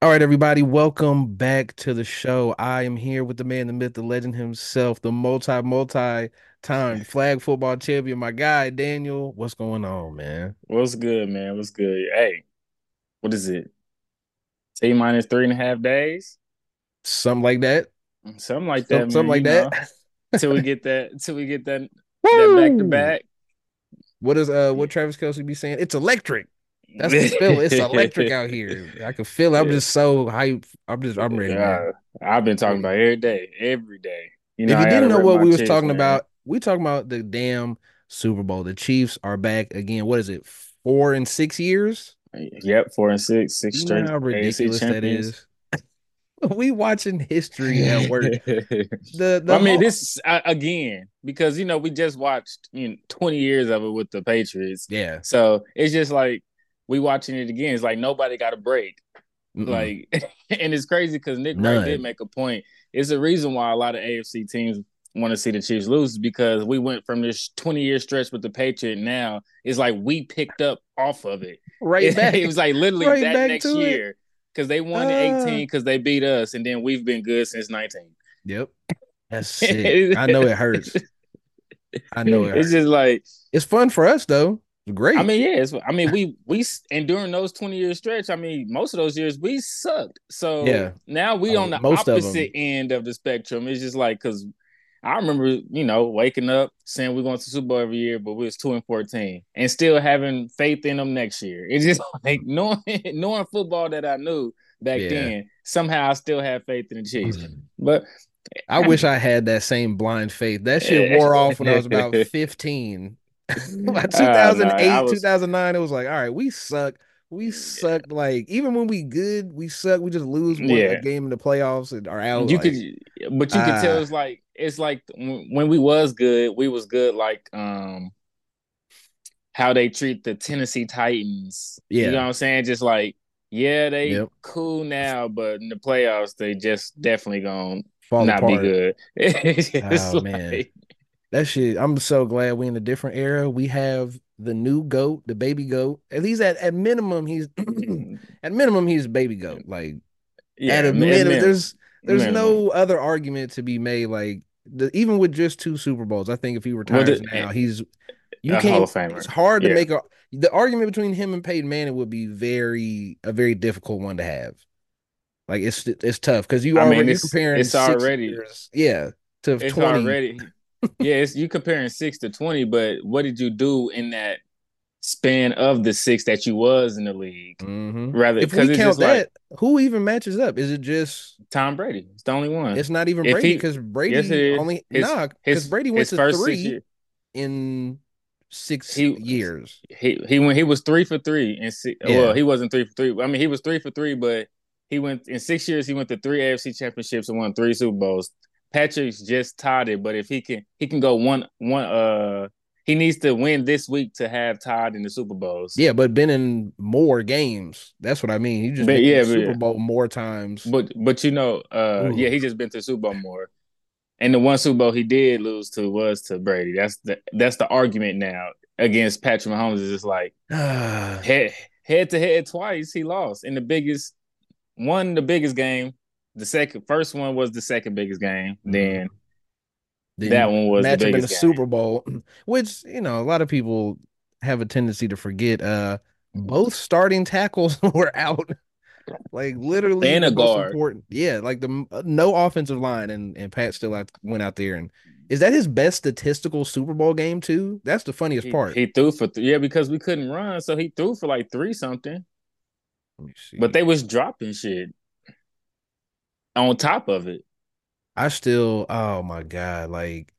All right, everybody, welcome back to the show. I am here with the man, the myth, the legend himself, the multi, multi time flag football champion, my guy, Daniel. What's going on, man? What's good, man? What's good? Hey, what is it? T minus three and a half days? Something like that. Something like that, something man. like that. till we get that, till we get that, that back to back. What is uh what Travis Kelce be saying? It's electric. That's the feel. It's electric out here. I can feel it. I'm just so hyped. I'm just I'm ready. Uh, I've been talking about every day, every day. You know, if you didn't know what we was Chiefs, talking man. about, we talking about the damn Super Bowl. The Chiefs are back again. What is it? Four and six years? Yep, four and six, six You straight how ridiculous that is. we watching history at work. The the I mean, Haw- this uh, again because you know we just watched you know, twenty years of it with the Patriots, yeah. so it's just like we watching it again. It's like nobody got a break. Mm-mm. Like, and it's crazy because Nick None. Wright did make a point. It's the reason why a lot of AFC teams want to see the Chiefs lose because we went from this 20 year stretch with the Patriot. Now it's like we picked up off of it. right It, back. was like literally Right that back next to year because they won Ah. 18 because they beat us, and then we've been good since 19. Yep. That's sick. I know it hurts. I know it It's just like It's fun for us though. Great. I mean, yeah, it's, I mean, we we and during those twenty year stretch, I mean, most of those years we sucked. So Yeah. now we Oh, on the most of opposite end of the spectrum. It's just like because I remember, you know, waking up saying we're going to Super Bowl every year, but we was two and fourteen, and still having faith in them next year. It's just like knowing knowing football that I knew back Yeah. then. Somehow I still have faith in the Chiefs, mm-hmm. but I wish I had that same blind faith. That shit wore off when I was about 15. By Uh, no, 2008, was- 2009, it was like, all right, we suck. We suck. Like, even when we good, we suck. We just lose one Yeah. game in the playoffs and are out. you like, could but you could tell ah. it's like it's like when we was good we was good like um how they treat the tennessee titans Yeah, you know what i'm saying just like yeah they Yep. cool now but in the playoffs they just definitely gonna fall not apart. be good Oh, man. That shit, I'm so glad we in a different era. We have the new goat, the baby goat. At least at, at minimum, he's at minimum, he's baby goat. Like yeah at a min- minimum, there's there's minimum. no other argument to be made. Like the, even with just two Super Bowls, I think if he retires the- now, he's you a can't. of Famer. It's hard to Yeah. make a the argument between him and Peyton Manning would be very a very difficult one to have. Like it's it's tough because you I mean, already you're it's- comparing it's already- years, yeah, to it's twenty. already yeah it's you comparing six to 20 but what did you do in that span of the six that you was in the league Mhm. rather If we count just like that, who even matches up? Is it just? Tom Brady. It's the only one. It's not even If Brady because Brady Yes, only His- nah because Brady went to first three six in six He- years. He he went. He was three for three and six. Yeah. Well, he wasn't three for three. I mean, he was three for three, but he went in six years. He went to three AFC championships and won three Super Bowls. Patrick's just tied it, but if he can, he can go one one. Uh, he needs to win this week to have tied in the Super Bowls. Yeah, but been in more games. That's what I mean. He just But been yeah, but Super. Bowl more times. But but you know, uh, Ooh. yeah, he just been to the Super Bowl more. And the one Super Bowl he did lose to was to Brady. That's the that's the argument now against Patrick Mahomes. Is just like head head to head twice he lost in the biggest one the biggest game. The second first one was the second biggest game. Then Then that one was the matchup in the game. Super Bowl, which you know a lot of people have a tendency to forget. Uh, both starting tackles were out, like literally And a guard. important. Yeah, like the uh, no offensive line, and and Pat still out, went out there and is that his best statistical Super Bowl game too? That's the funniest he, part. he threw for th- yeah because we couldn't run, so he threw for like three something. Let me see. But they was dropping shit on top of it. I still, oh my god, like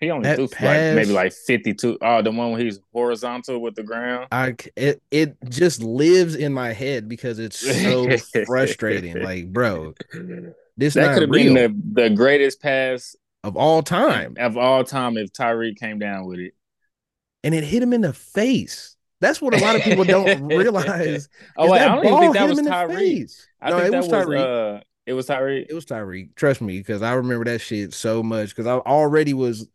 He only threw for like maybe like fifty two. Oh, the one where he's horizontal with the ground. I it it just lives in my head because it's so frustrating. Like, bro, this that could have been the, the greatest pass of all time, of all time if Tyreek came down with it. and it hit him in the face. That's what a lot of people don't realize. Oh wait, I don't even think that was him in the Tyreek. face. I No, think it that was was, Tyreek. uh it was Tyreek. It was Tyreek. Trust me, because I remember that shit so much. Because I already was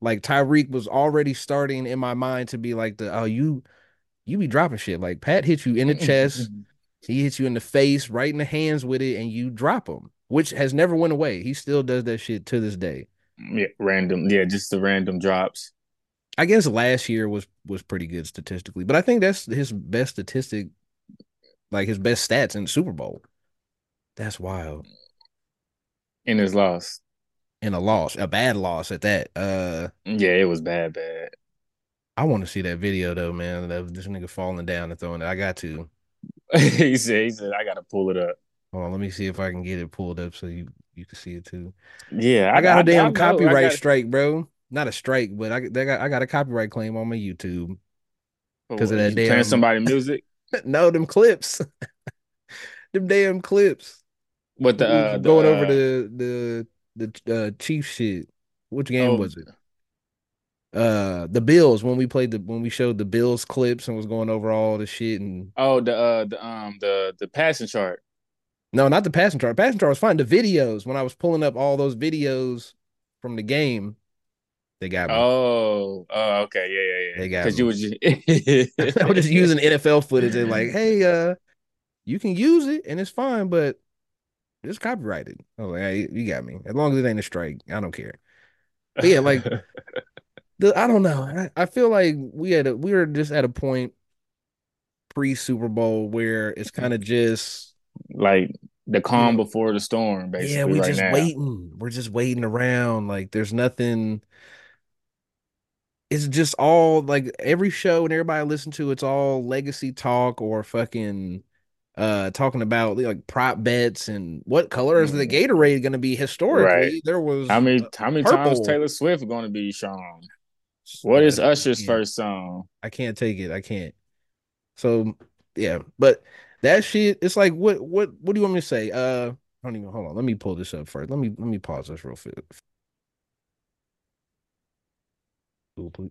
like Tyreek was already starting in my mind to be like the oh you you be dropping shit like Pat hit you in the chest He hits you in the face, right in the hands with it, and you drop him, which has never went away. He still does that shit to this day. Yeah, random. Yeah, just the random drops. I guess last year was was pretty good statistically, but I think that's his best statistic, like his best stats in the Super Bowl. That's wild. In his loss. In a loss, a bad loss at that. Uh Yeah, it was bad, bad. I want to see that video though, man. Of this nigga falling down and throwing it. I got to. he said, he said, I gotta pull it up. Hold on, let me see if I can get it pulled up so you you can see it too. Yeah, I, got a damn copyright got... strike, bro. Not a strike, but I got I got a copyright claim on my YouTube because of that damn playing somebody music. no, them clips, them damn clips. What the uh, going the, over the the the uh, Chief shit? Which game oh, was it? uh the Bills when we played the when we showed the Bills clips and was going over all the shit and oh the uh the um the the passing chart. No, not the passing chart. Passing chart was fine. The videos when I was pulling up all those videos from the game, they got me. Oh, oh, okay, yeah, yeah, yeah. They got because you was just I was just using NFL footage and like, hey, uh, you can use it and it's fine, but it's copyrighted. I was like, hey, you got me. As long as it ain't a strike, I don't care. But yeah, like the I don't know. I, I feel like we had a, we were just at a point pre Super Bowl where it's mm-hmm. kind of just like the calm before the storm. Basically, yeah, we right just now. waiting. We're just waiting around. Like there's nothing. It's just all like every show and everybody I listen to. It's all legacy talk or fucking uh talking about like prop bets and what color is the mm. Gatorade going to be historically. Right. There was how many how many purple. times Taylor Swift going to be shown? What is Usher's first song? I can't take it. I can't. So yeah, but that shit, it's like what what what do you want me to say? Uh I don't even hold on. Let me pull this up first. Let me let me pause this real quick. Ooh, please,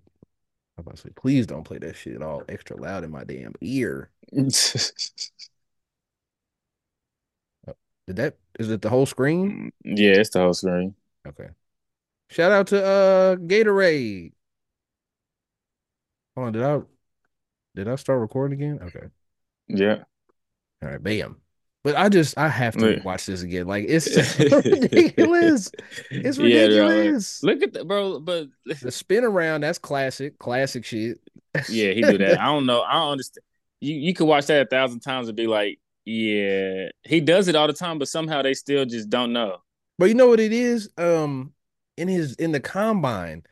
I'm about to say, please don't play that shit all extra loud in my damn ear. Did that is it the whole screen? Mm, yeah, it's the whole screen. Okay. Shout out to uh Gatorade. Hold on, did I did I start recording again? Okay. Yeah. All right, bam. But I just I have to Wait. watch this again. Like it's ridiculous. It's ridiculous. Yeah, Look at that, bro. But the spin around, that's classic, classic shit. yeah, he do that. I don't know. I don't understand. You you could watch that a thousand times and be like, yeah, he does it all the time, but somehow they still just don't know. But you know what it is? Um, in his in the combine,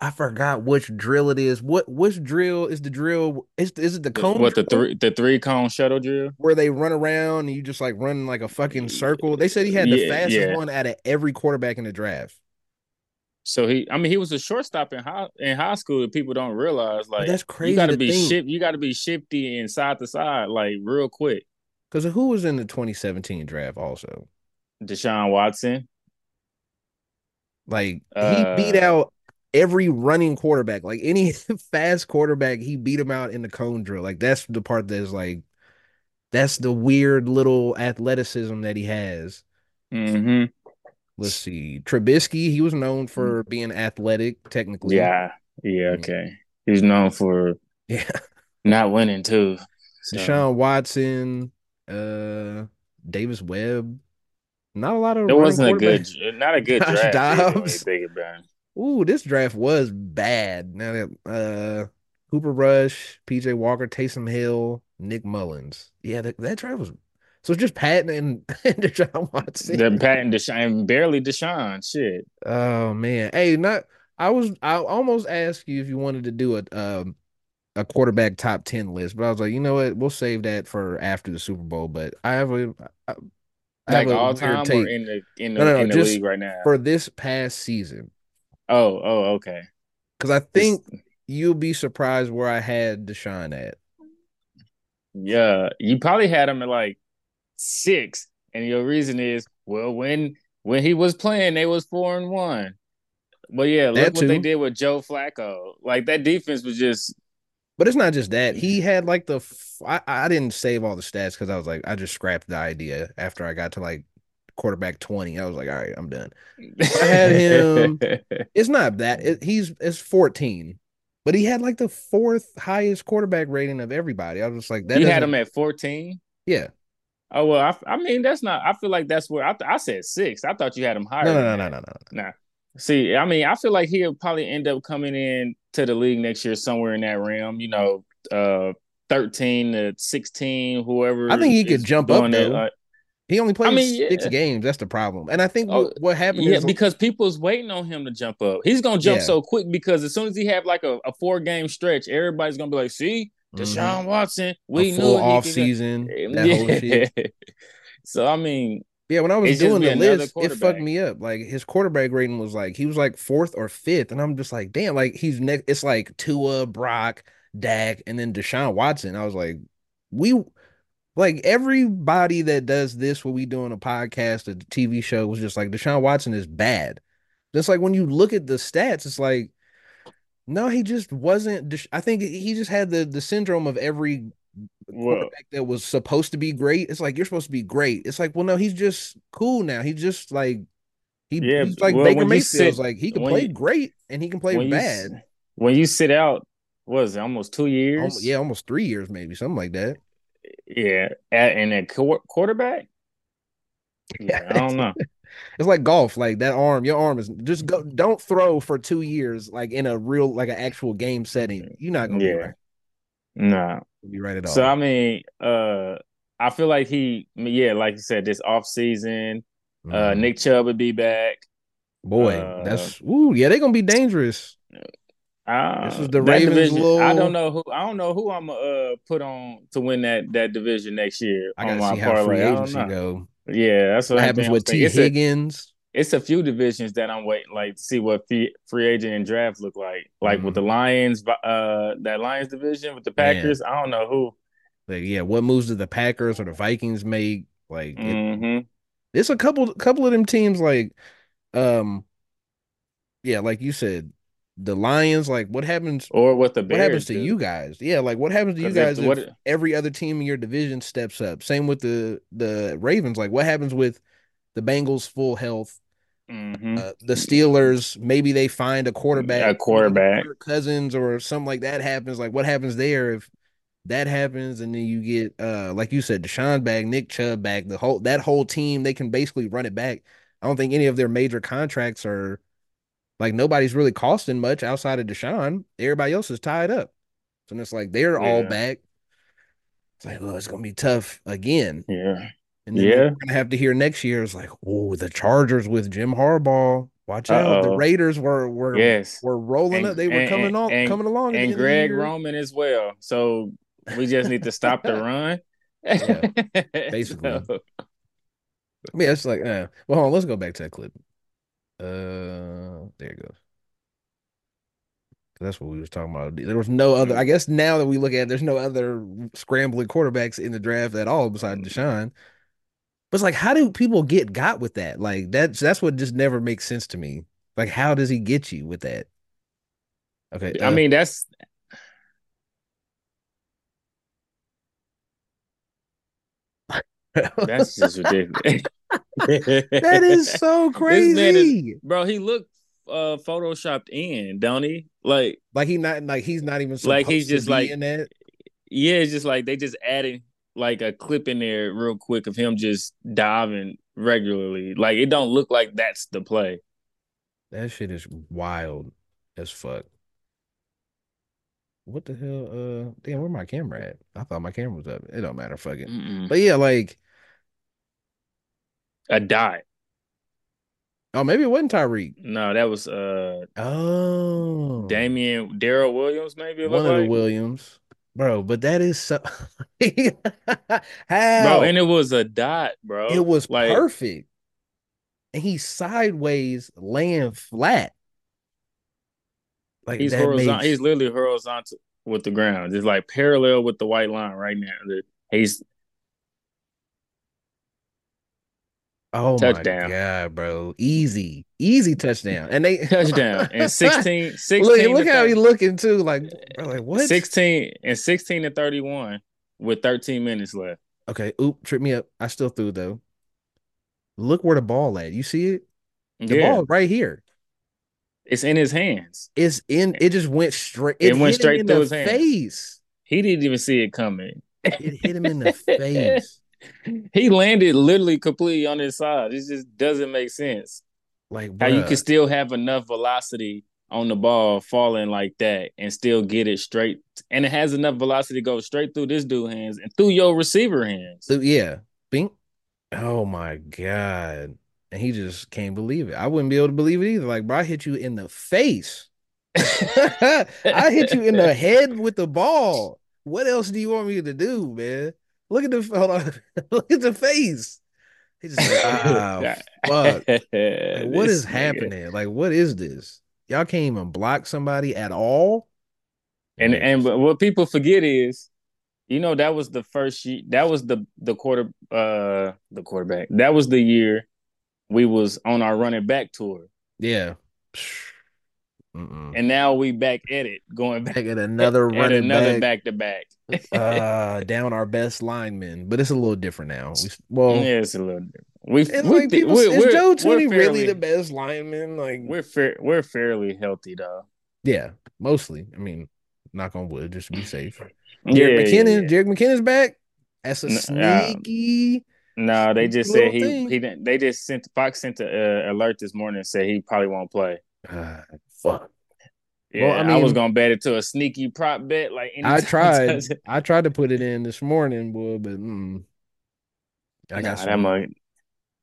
I forgot which drill it is. What which drill is the drill? Is is it the cone? What the three the three cone shuttle drill? Where they run around and you just like run like a fucking circle. They said he had the yeah, fastest yeah. one out of every quarterback in the draft. So he, I mean, he was a shortstop in high in high school. That people don't realize, like but that's crazy. You got to be shift. You got to be shifty and side to side, like real quick. Because who was in the 2017 draft also? Deshaun Watson. Like uh, he beat out every running quarterback, like any fast quarterback, he beat him out in the cone drill. Like that's the part that's like that's the weird little athleticism that he has. Mm-hmm. Let's see. Trubisky, he was known for being athletic, technically. Yeah. Yeah, okay. He's known for yeah not winning too. So. Deshaun Watson, uh Davis Webb. Not a lot of it wasn't a good not a good Josh draft. Dobbs. Ooh, this draft was bad. Now that uh Cooper Rush, PJ Walker, Taysom Hill, Nick Mullens. Yeah, that, that draft was so it's just Patton and, and Deshaun Watson. Then Patton, Deshaun, barely Deshaun. Shit. Oh man. Hey, not I was I almost asked you if you wanted to do a um a quarterback top 10 list, but I was like, you know what, we'll save that for after the Super Bowl. But I have a I, I have like all time take. or in the in the, no, no, no, in the league right now for this past season. Oh, oh, okay. Because I think it's... you'll be surprised where I had Deshaun at. Yeah, you probably had him at like six, and your reason is well when when he was playing, they was four and one. But yeah, look that what too. they did with Joe Flacco. Like that defense was just. But it's not just that he mm-hmm. had like the. I, I didn't save all the stats because I was like I just scrapped the idea after I got to like quarterback 20. I was like, all right, I'm done. I had him. it's not that it, he's it's 14, but he had like the fourth highest quarterback rating of everybody. I was just like, that you had him at 14. Yeah. Oh well, I, I mean that's not. I feel like that's where I, I said six. I thought you had him higher. No, no, than no, that. no, no, no. See, I mean, I feel like he'll probably end up coming in to the league next year somewhere in that realm. You know, uh, thirteen to sixteen, whoever. I think he could jump up though. uh, He only plays mean, six yeah. games. That's the problem. And I think Oh, what, what happened yeah, is because people's waiting on him to jump up. He's gonna jump Yeah. so quick because as soon as he have like a, a four game stretch, everybody's gonna be like, "See, Mhm. Deshaun Watson, a we full knew off season, that yeah. whole shit. So I mean, Yeah, when I was It's doing the list, it fucked me up. Like his quarterback rating was like he was like fourth or fifth, and I'm just like, damn, like he's next. It's like Tua, Brock, Dak, and then Deshaun Watson. I was like, we like everybody that does this, what we do on a podcast, a TV show, was just like Deshaun Watson is bad. Just like when you look at the stats, it's like, no, he just wasn't. I think he just had the the syndrome of every quarterback that was supposed to be great. It's like you're supposed to be great. It's like, well, no, he's just cool now. He's just like he, Yeah, he's like well, Baker when you Mayfield's sit- like he can play you- great and he can play when bad. s- when you sit out, what is it almost two years? Almo- yeah, almost three years, maybe something like that. yeah, at, and a qu- quarterback. Yeah, I don't know. It's like golf, like that arm. Your arm is just go. Don't throw for two years, like in a real, like an actual game setting. Mm-hmm. You're not gonna Yeah. be right. No. Be right at all. So I mean, uh, I feel like he, yeah, like you said, this off season, uh, Mhm. Nick Chubb would be back. boy, uh, that's ooh, yeah, they're gonna be dangerous. Uh, This is the Ravens' division. I don't know who. I don't know who I'm gonna uh, put on to win that that division next year. I gotta see how free parlay. Don't agency go. Yeah, that's what, happens with Tee Higgins? It's a few divisions that I'm waiting, like to see what free, free agent and draft look like. Like with the Lions, uh, that Lions division with the Mm-hmm. Man. Packers. I don't know who. Like, yeah, what moves did the Packers or the Vikings make? Like, it- hmm it's a couple, couple of them teams. Like, um, yeah, like you said, the Lions. Like, what happens? Or what the Bears What happens to you guys? Yeah, like what happens to you guys the- if, what- every other team in your division steps up? Same with the the Ravens. Like, what happens with the Bengals full health? Mhm. Uh, the Steelers, maybe they find a quarterback, A quarterback. Cousins or something like that happens. Like, what happens there if that happens? And then you get, uh, like you said, Deshaun back, Nick Chubb back, the whole that whole team, they can basically run it back. I don't think any of their major contracts are like nobody's really costing much outside of Deshaun. Everybody else is tied up, so it's like they're all back. It's like, oh, it's gonna be tough again. Yeah. And then Yeah. we're gonna have to hear next year is like, oh, the Chargers with Jim Harbaugh. Watch out. The Uh-oh. Raiders were were Yes. were rolling And- up. They were and- coming on and- coming along. and end of the Greg. Roman as well. So we just need to stop the run. Yeah, basically. So- Yeah, it's like, uh, well, on, let's go back to that clip. Uh, there it goes. That's what we was talking about. There was no other. I guess now that we look at, it, there's no other scrambling quarterbacks in the draft at all besides Deshaun. But it's like, how do people get got with that? Like that's that's what just never makes sense to me. Like, how does he get you with that? Okay, I uh, mean, that's that's just ridiculous. that is so man is- crazy. bro. He looked uh photoshopped in, don't he? Like, Like he not like he's not even Like, he's just like- in that. yeah, it's just like they just added like a clip in there real quick of him just diving regularly. Like, it don't look like that's the play. That shit is wild as fuck. What the hell? Uh, damn, where my camera at? I thought my camera was up. It don't matter, fuck it. Mm-mm. But yeah, like, A dot. oh, maybe it wasn't Tyreek. No, that was uh Oh, Damien Daryl Williams, maybe one of the. Williams, bro. But that is so. How? bro, and it was a dot, bro. it was like perfect, and he's sideways laying flat. Like he's that horizontal. makes- He's literally horizontal with the ground, just like parallel with the white line right now. He's Oh Touchdown. my god, bro! Easy, easy touchdown, and they touchdown and 16, 16 look, look how 30 he looking too. Like, bro, like what? 16 and 16 to 31 with 13 minutes left. Okay, oop, trip me up. I still threw though. Look where the ball at. You see it? The yeah, ball right here. it's in his hands. It's in. It just went straight. It It, went straight through his face. He didn't even see it coming. it hit him in the face. He landed literally completely on his side. It just doesn't make sense. Like How you can still have enough velocity on the ball falling like that and still get it straight. And it has enough velocity to go straight through this dude's hands and through your receiver hands. So, yeah, Bink. Oh my god! And he just can't believe it. I wouldn't be able to believe it either. Like, bro, I hit you in the face. I hit you in the head with the ball. What else do you want me to do, man? Look at the hold on. Look at the face. He just like, ah, fuck. Like, what is happening? Like, what is this? Y'all can't even block somebody at all. And Yeah. and what people forget is, you know, that was the first year. That was the the quarter uh the quarterback. That was the year we was on our running back tour, yeah. Mm-mm. and now we back at it, going back Back at another at running another back, back to back. uh, down our best lineman, but it's a little different now. We, well, yeah, it's a little. Different. We and we like thi- people, we're, is we're- Joe we're Thuney really fairly- the best lineman? Like, We're fair, we're fairly healthy though. yeah, mostly. I mean, knock on wood, just to be safe. Yeah, Jared yeah, McKinnon, yeah. Jared McKinnon's back. That's a uh, sneaky. No, they just said he thing. he didn't. They just sent Fox sent the uh, alert this morning and said he probably won't play. Ah, fuck. Yeah, Well, I I, was gonna bet it to a sneaky prop bet. Like I tried. I tried to put it in this morning, boy, but mm, I Nah, got that mug.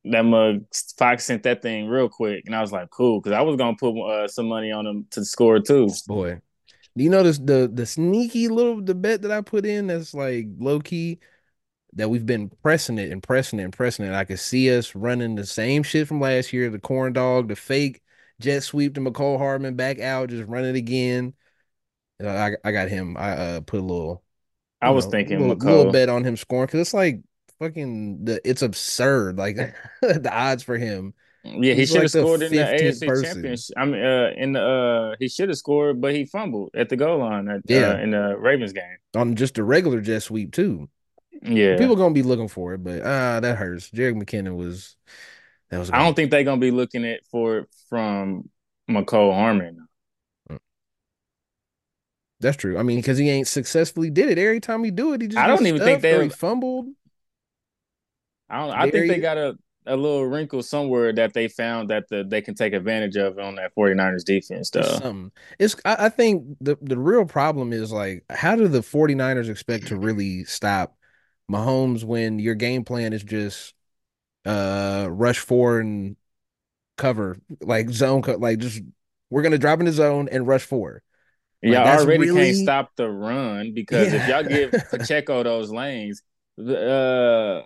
That mug. Fox sent that thing real quick, and I was like, cool, because I was gonna put uh, some money on him to score too. Boy, do you notice the the sneaky little the bet that I put in that's like low key that we've been pressing it and pressing it and pressing it. I could see us running the same shit from last year, the corn dog, the fake jet sweep to Mecole Hardman back out, just run it again. Uh, I I got him. I uh put a little. I was know, thinking little, Mecole. little bet on him scoring because it's like fucking the it's absurd like the odds for him. Yeah, he should have like scored in the AFC person. Championship. I mean, uh, in the uh, he should have scored, but he fumbled at the goal line at, Yeah. uh, in the Ravens game. on just a regular jet sweep too. Yeah, People gonna be looking for it, but ah, that hurts. Jared McKinnon was that was. I don't think they're gonna be looking at for it from Mecole Hardman. Mm. that's true. I mean, because he ain't successfully did it. Every time he do it, he just I don't even think they- he fumbled. I don't. I think Very- they got a, a little wrinkle somewhere that they found that the, they can take advantage of on that 49ers defense, though. something. It's I, I think the the real problem is like how do the 49ers expect to really stop Mahomes when your game plan is just uh rush four and cover like zone cut like just we're gonna drop in the zone and rush four. Like, Y'all already really- can't stop the run because if y'all Yeah. give Pacheco those lanes, uh,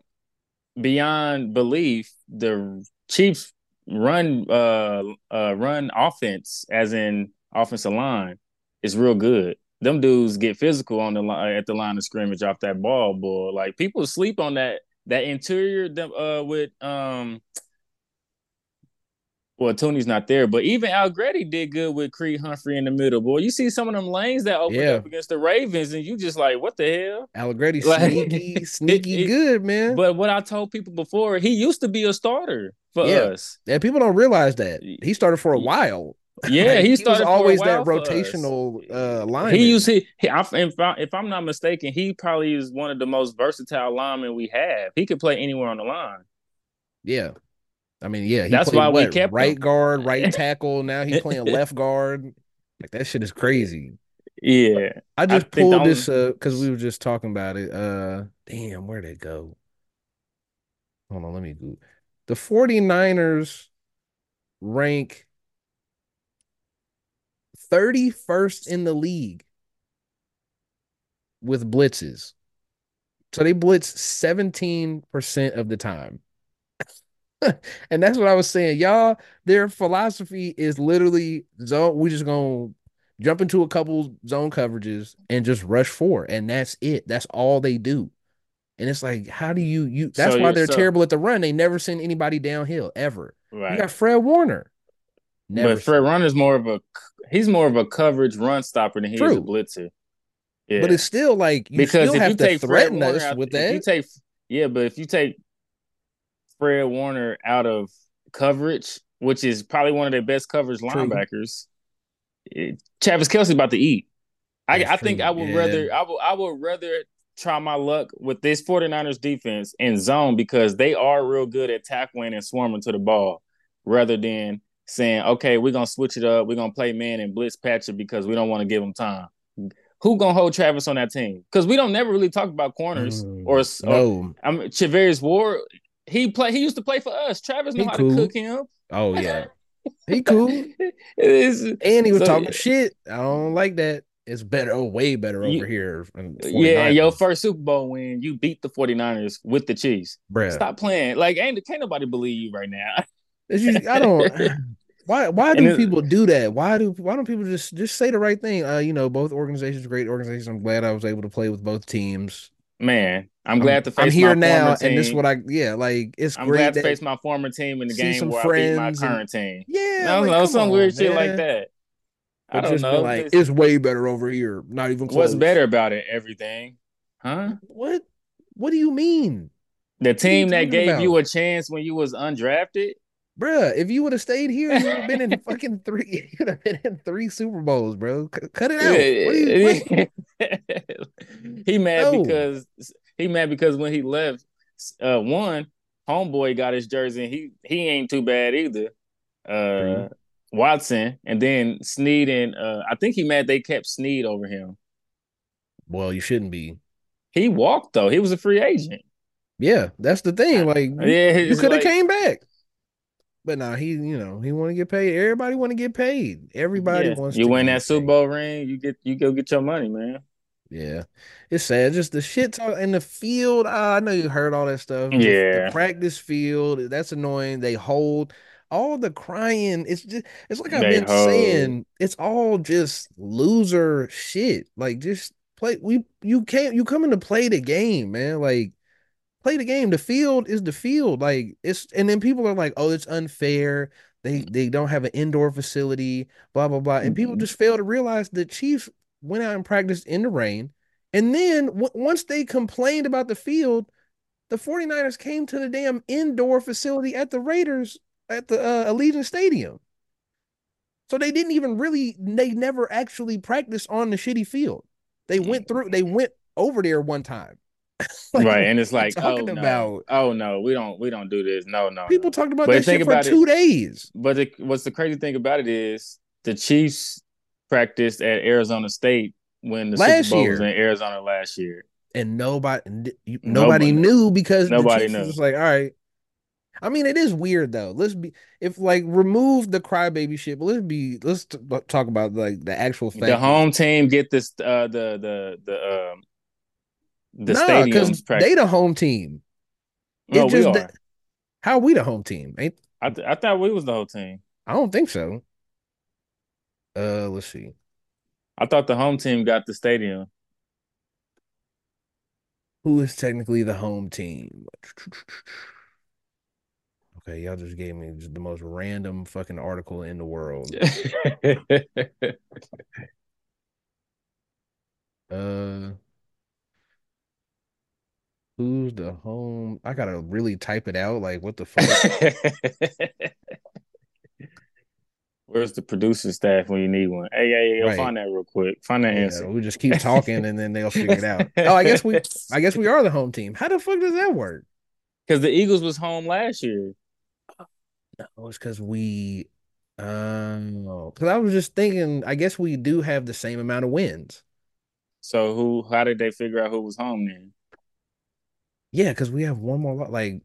beyond belief, the Chiefs run uh uh run offense, as in offensive line, is real good. Them dudes get physical on the line at the line of scrimmage off that ball, boy. Like people sleep on that that interior them uh with um well, Tony's not there, but even Al Allegretti did good with Creed Humphrey in the middle. Boy, you see some of them lanes that opened Yeah. up against the Ravens, and you just like, what the hell? Allegretti Like- sneaky, sneaky it- good, man. But what I told people before, he used to be a starter for Yeah. us. yeah, people don't realize that. He started for a while. Yeah, he was started always that rotational uh line. He used he, he I, if, I, if I'm not mistaken, he probably is one of the most versatile linemen we have. He could play anywhere on the line. Yeah. I mean, yeah, he That's played why we what, kept right him. guard, right tackle. Now he's playing left guard. Like that shit is crazy. Yeah, I just the pulled this uh because we were just talking about it. Uh damn, where'd it go? Hold on, let me go. The 49ers rank 31st in the league with blitzes. So they blitz 17% of the time. and that's what I was saying. Y'all, their philosophy is literally zone. We just gonna jump into a couple zone coverages and just rush four, and that's it. That's all they do. And it's like, how do you you? That's So why they're so- terrible at the run. They never send anybody downhill ever. right. You got Fred Warner. Never but Fred Warner's more of a he's more of a coverage run stopper than he is a blitzer. Yeah, but it's still like you because still if you take Fred threaten Warner us out, with if that. you take yeah, but if you take Fred Warner out of coverage, which is probably one of their best coverage True. linebackers, it, Travis Kelce about to eat. I, I think true, I would yeah. rather I would I would rather try my luck with this 49ers defense in zone because they are real good at tackling and swarming to the ball rather than saying, okay, we're gonna switch it up, we're gonna play man and blitz patcher because we don't want to give him time. Who gonna hold Travis on that team? Because we don't never really talk about corners mm, or, no. I mean Charvarius Ward. He play. He used to play for us. Travis know he how cool. to cook him. Oh yeah, he cool. and he was so, talking shit. I don't like that. It's better, oh, way better over here. Yeah, your first Super Bowl win, you beat the 49ers with the Chiefs. Bruh. Stop playing. Like, ain't can't nobody believe you right now. Just, I don't why why do people do that? Why do why don't people just just say the right thing? Uh, you know, both organizations, great organizations. I'm glad I was able to play with both teams. Man, I'm glad to face. I'm here now, and this is what I yeah, like it's. I'm great glad to face my former team in the game where I beat my current team. Yeah, no, like, no some on, weird man. shit like that. I don't know. Like it's, it's way better over here. Not even close. What's better about it? Everything, huh? What? What do you mean? The team that gave about? you a chance when you was undrafted. Bruh, if you would have stayed here, you would have been in fucking three. You'd have been in three Super Bowls, bro. C- cut it out. You, he mad no. because he mad because when he left, uh, one homeboy got his jersey. And he he ain't too bad either. Uh, Watson, and then Sneed and uh, I think he mad they kept Sneed over him. Well, you shouldn't be. He walked though. He was a free agent. Yeah, that's the thing. Like, yeah, you could have like, came back. But now nah, he, you know, he want to get paid. Everybody want to get paid. Everybody yeah. wants. You win that Super Bowl ring, you get you go get your money, man. Yeah, it's sad. Just the shit talk in the field. Uh, I know you heard all that stuff. Yeah, the practice field. That's annoying. They hold all the crying. It's just. It's like I've they been hold. saying. It's all just loser shit. Like just play. We you can't. You come in to play the game, man. Like play the game. The field is the field. Like it's and then people are like, oh, it's unfair. They they don't have an indoor facility, blah blah blah. And people mm-hmm. just fail to realize the Chiefs went out and practiced in the rain. And then w- once they complained about the field, the 49ers came to the damn indoor facility at the Raiders at the uh, Allegiant Stadium. So they didn't even really they never actually practiced on the shitty field. They went through they went over there one time like, right, and it's like, oh no, about? oh no, we don't, we don't do this. No, no. People no. talked about but that shit for two days. But the, what's the crazy thing about it is the Chiefs practiced at Arizona State when the last Super Bowl year. was in Arizona last year, and nobody, nobody, nobody knew because nobody knew. Was like, all right. I mean, it is weird though. Let's be if like remove the crybaby shit, but let's be let's t- talk about like the actual fact. The home team get this uh the the the um the nah, stadiums they the home team. No, we are. The, how are we the home team? Ain't I? Th- I thought we was the whole team. I don't think so. Uh, let's see. I thought the home team got the stadium. Who is technically the home team? Okay, y'all just gave me the most random fucking article in the world. uh Who's the home? I gotta really type it out. Like, what the fuck? Where's the producer staff when you need one? Hey, hey, hey right. find that real quick. Find that yeah, answer. We just keep talking and then they'll figure it out. Oh, I guess we, I guess we are the home team. How the fuck does that work? Because the Eagles was home last year. No, it's because we. Um, because I was just thinking. I guess we do have the same amount of wins. So who? How did they figure out who was home then? Yeah, because we have one more like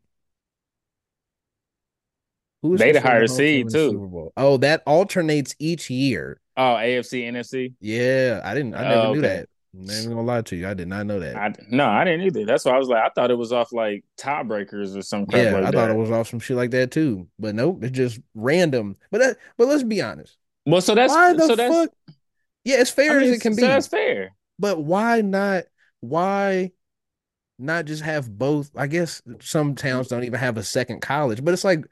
who is they the higher seed too. Super Bowl? Oh, that alternates each year. Oh, AFC, NFC. Yeah, I didn't. I never oh, okay. knew that. I'm not even gonna lie to you. I did not know that. I, no, I didn't either. That's why I was like, I thought it was off like tiebreakers or some crap yeah, like I thought it was off some shit like that too. But nope, it's just random. But that, but let's be honest. Well, so that's why the so fuck? Yeah, it's fair I mean, as it can so be. That's fair. But why not? Why not just have both. I guess some towns don't even have a second college, but it's like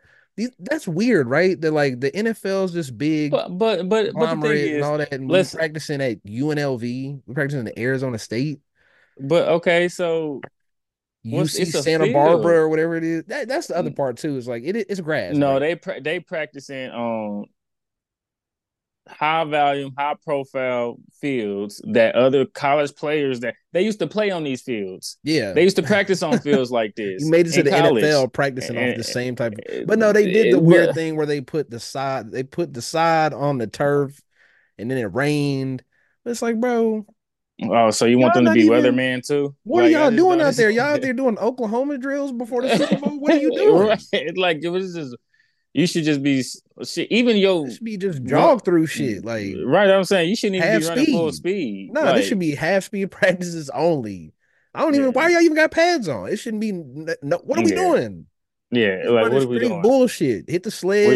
that's weird, right? That like the NFL's just big, but but but, but the thing is, and all that, and we're practicing at UNLV, we're practicing at Arizona State. But okay, so UC Santa Barbara or whatever it is. That, that's the other mm. part too. Is like it, it's grass. No, right? they pra- they practicing on high volume, high profile fields that other college players that they used to play on these fields. Yeah. They used to practice on fields like this. You made it to the college. NFL practicing And- off the same type of but no, they did the weird but- thing where they put the side they put the side on the turf and then it rained. It's like, bro, Oh, so you want them to be even- weatherman too? what Like, are y'all doing out there? Y'all out there doing Oklahoma drills before the Super Bowl? What are you doing? Right. Like it was just you should just be shit. Even yo, This should be just jog through shit. Like right? I'm saying you shouldn't even be running full speed. speed. No, like, this should be half speed practices only. I don't even. Why y'all even got pads on? It shouldn't be. No, what are we Yeah. doing? yeah. Just Like what are we doing? Bullshit. Hit the sled.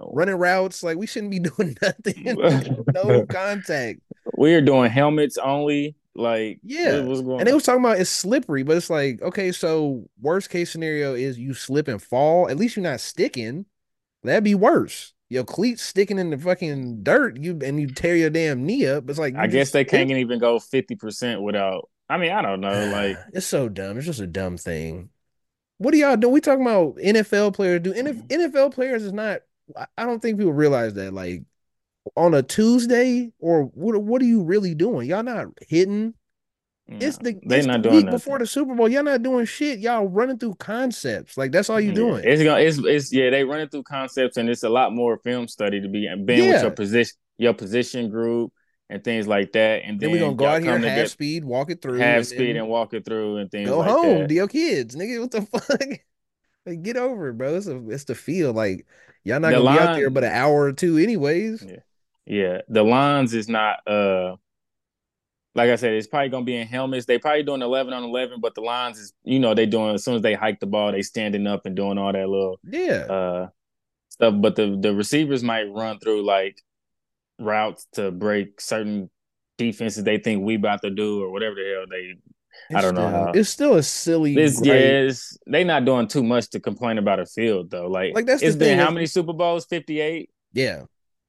We, running routes. Like we shouldn't be doing nothing. no contact. we are doing helmets only. Like Yeah. what- what's going? And they was talking about it's slippery, but it's like okay, so worst case scenario is you slip and fall. At least you're not sticking. That'd be worse. Your cleats sticking in the fucking dirt, you and you tear your damn knee up. It's like I guess they can't even go fifty percent without. I mean, I don't know. Like it's so dumb. It's just a dumb thing. What do y'all do? We talking about NFL players. Do NFL players is not. I- I don't think people realize that. Like on a Tuesday, or what? What are you really doing? Y'all not hitting. It's the they it's not the doing week nothing. before the Super Bowl. Y'all not doing shit. Y'all running through concepts. Like that's all you Yeah, doing. It's gonna it's it's yeah, they running through concepts and it's a lot more film study to be being Yeah. with your position your position group and things like that. And then then we gonna go out here half speed, walk it through, half and speed and walk it through and things go like home that. to your kids, nigga. What the fuck? like get over it, bro. It's a it's the feel. Like y'all not The gonna be out there but an hour or two, anyways. Yeah, the lines is not uh like I said, it's probably gonna be in helmets. They probably doing eleven on eleven, but the lines is you know they doing as soon as they hike the ball, they standing up and doing all that little Yeah. uh stuff. But the the receivers might run through like routes to break certain defenses they think we about to do or whatever the hell they. I don't know how- It's still a silly. This yeah, it's, they not doing too much to complain about a field though. Like, Like, that's the it's been thing, how many Super Bowls? Fifty eight, yeah,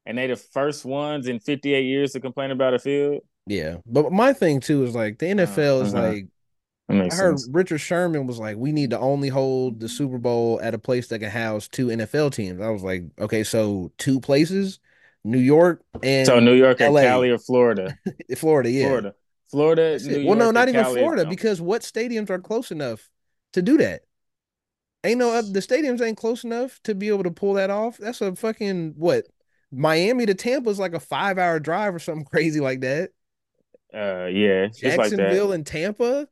and they the first ones in fifty eight years to complain about a field. Yeah. But my thing too is like the NFL is uh-huh. like I heard sense. Richard Sherman was like, we need to only hold the Super Bowl at a place that can house two NFL teams. I was like, okay, so two places, New York and So New York and LA. Cali or Florida? Florida, yeah. Florida, Florida. New well, York, no, not even Cali. Florida No. because what stadiums are close enough to do that? Ain't no the stadiums ain't close enough to be able to pull that off. That's a fucking what? Miami to Tampa is like a five hour drive or something crazy like that. Uh, yeah, it's like that. Jacksonville and Tampa.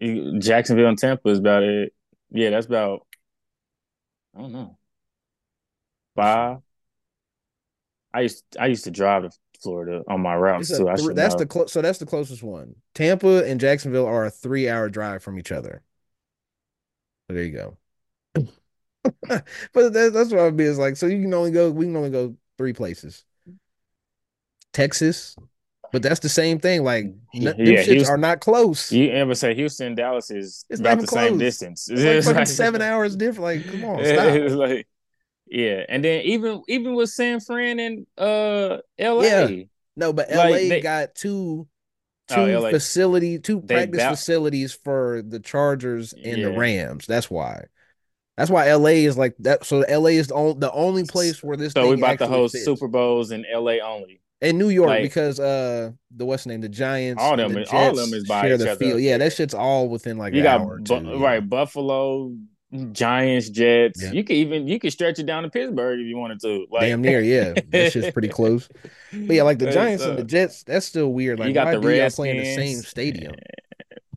Jacksonville and Tampa is about it. Yeah, that's about. I don't know. Five. I used I used to drive to Florida on my routes too. I thr- that's know. the clo- so that's the closest one. Tampa and Jacksonville are a three hour drive from each other. So there you go. but that, that's what I'd be is like. So you can only go. We can only go three places. Texas, but that's the same thing. Like Yeah, them shits Houston- are not close. You ever say Houston, Dallas is It's about the same distance. It's like It's fucking like- seven hours different. Like, come on, stop. like, yeah, and then even even with San Fran and uh LA, Yeah. No, but Like, LA they- got two two Oh, facility, two They practice facilities for the Chargers and the Rams. That's why. That's why LA is like that. So LA is the only, the only place where this. so we about to host fits. Super Bowls in LA only. In New York like- because uh the what's the name the Giants All them the is- all them is by share each the other. field. Yeah, Yeah. that shit's all within like You an got hour Bu- yeah. right Buffalo, Giants, Jets. Yeah. You could even you could stretch it down to Pittsburgh if you wanted to. Like, Damn near, yeah. That shit's pretty close. But yeah, like the Giants and uh, the Jets, that's still weird. Like, you got why the do y'all play in the same stadium?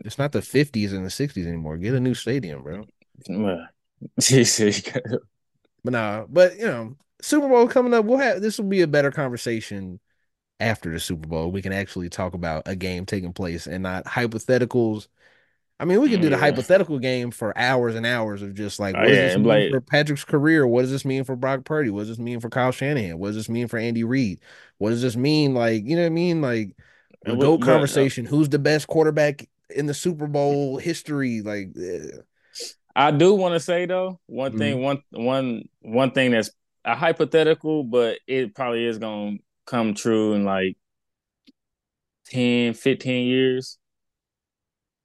It's not the 50s and the 60s anymore. Get a new stadium, bro. But nah, but you know, Super Bowl coming up. We'll have this will be a better conversation after the Super Bowl. We can actually talk about a game taking place and not hypotheticals. I mean, we can do the Yeah. hypothetical game for hours and hours of just like, Oh, what does yeah, this mean like- for Patrick's career? What does this mean for Brock Purdy? What does this mean for Kyle Shanahan? What does this mean for Andy Reid? What does this mean? Like, you know what I mean? Like the GOAT uh, conversation. Who's the best quarterback in the Super Bowl history? Like, eh. I do want to say though, one Mm-hmm. thing, one one one thing that's a hypothetical, but it probably is gonna come true in like 10, 15 years.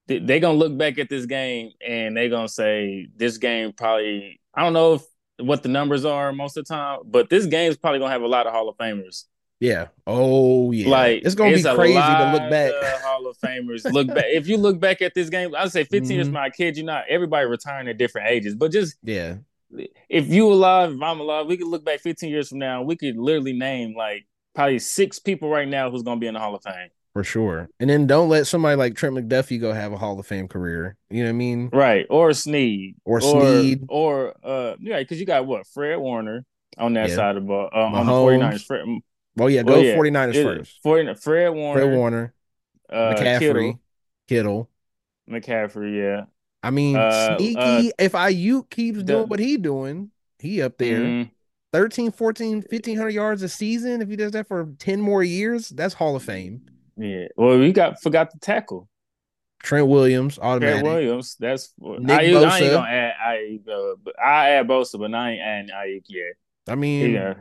they're gonna look back at this game and they're gonna say this game probably I don't know if what the numbers are most of the time, but this game's probably gonna have a lot of Hall of Famers Yeah. Oh yeah. Like it's gonna it's be crazy to look back. Hall of Famers look back. If you look back at this game, I'd say 15 years Mhm. my kid, you not everybody retiring at different ages. But just yeah. if you alive, if I'm alive, we could look back 15 years from now, we could literally name like probably six people right now who's gonna be in the Hall of Fame. For sure. And then don't let somebody like Trent McDuffie go have a Hall of Fame career. You know what I mean? Right. Or Sneed. Or Sneed. Or uh yeah, because you got what, Fred Warner on that Yeah. side of the ball. Uh, on the Mahomes. 49ers. Fred, Oh yeah, go Well, yeah. 49ers it- first. Fred, Fred Warner, Fred Warner, uh, McCaffrey, Kittle, Kittle. McCaffrey, yeah. I mean, Uh, sneaky. uh, if Aiyuk keeps the- doing what he doing, he up there. Mm, 13, 14, 1500 yards a season. If he does that for 10 more years, that's Hall of Fame. yeah. Well, we got forgot the tackle. Trent Williams, automatic. Williams. That's Nick I, I ain't gonna add Aiyuk, uh, I add Bosa, but I ain't adding Aiyuk yet. I mean, Yeah.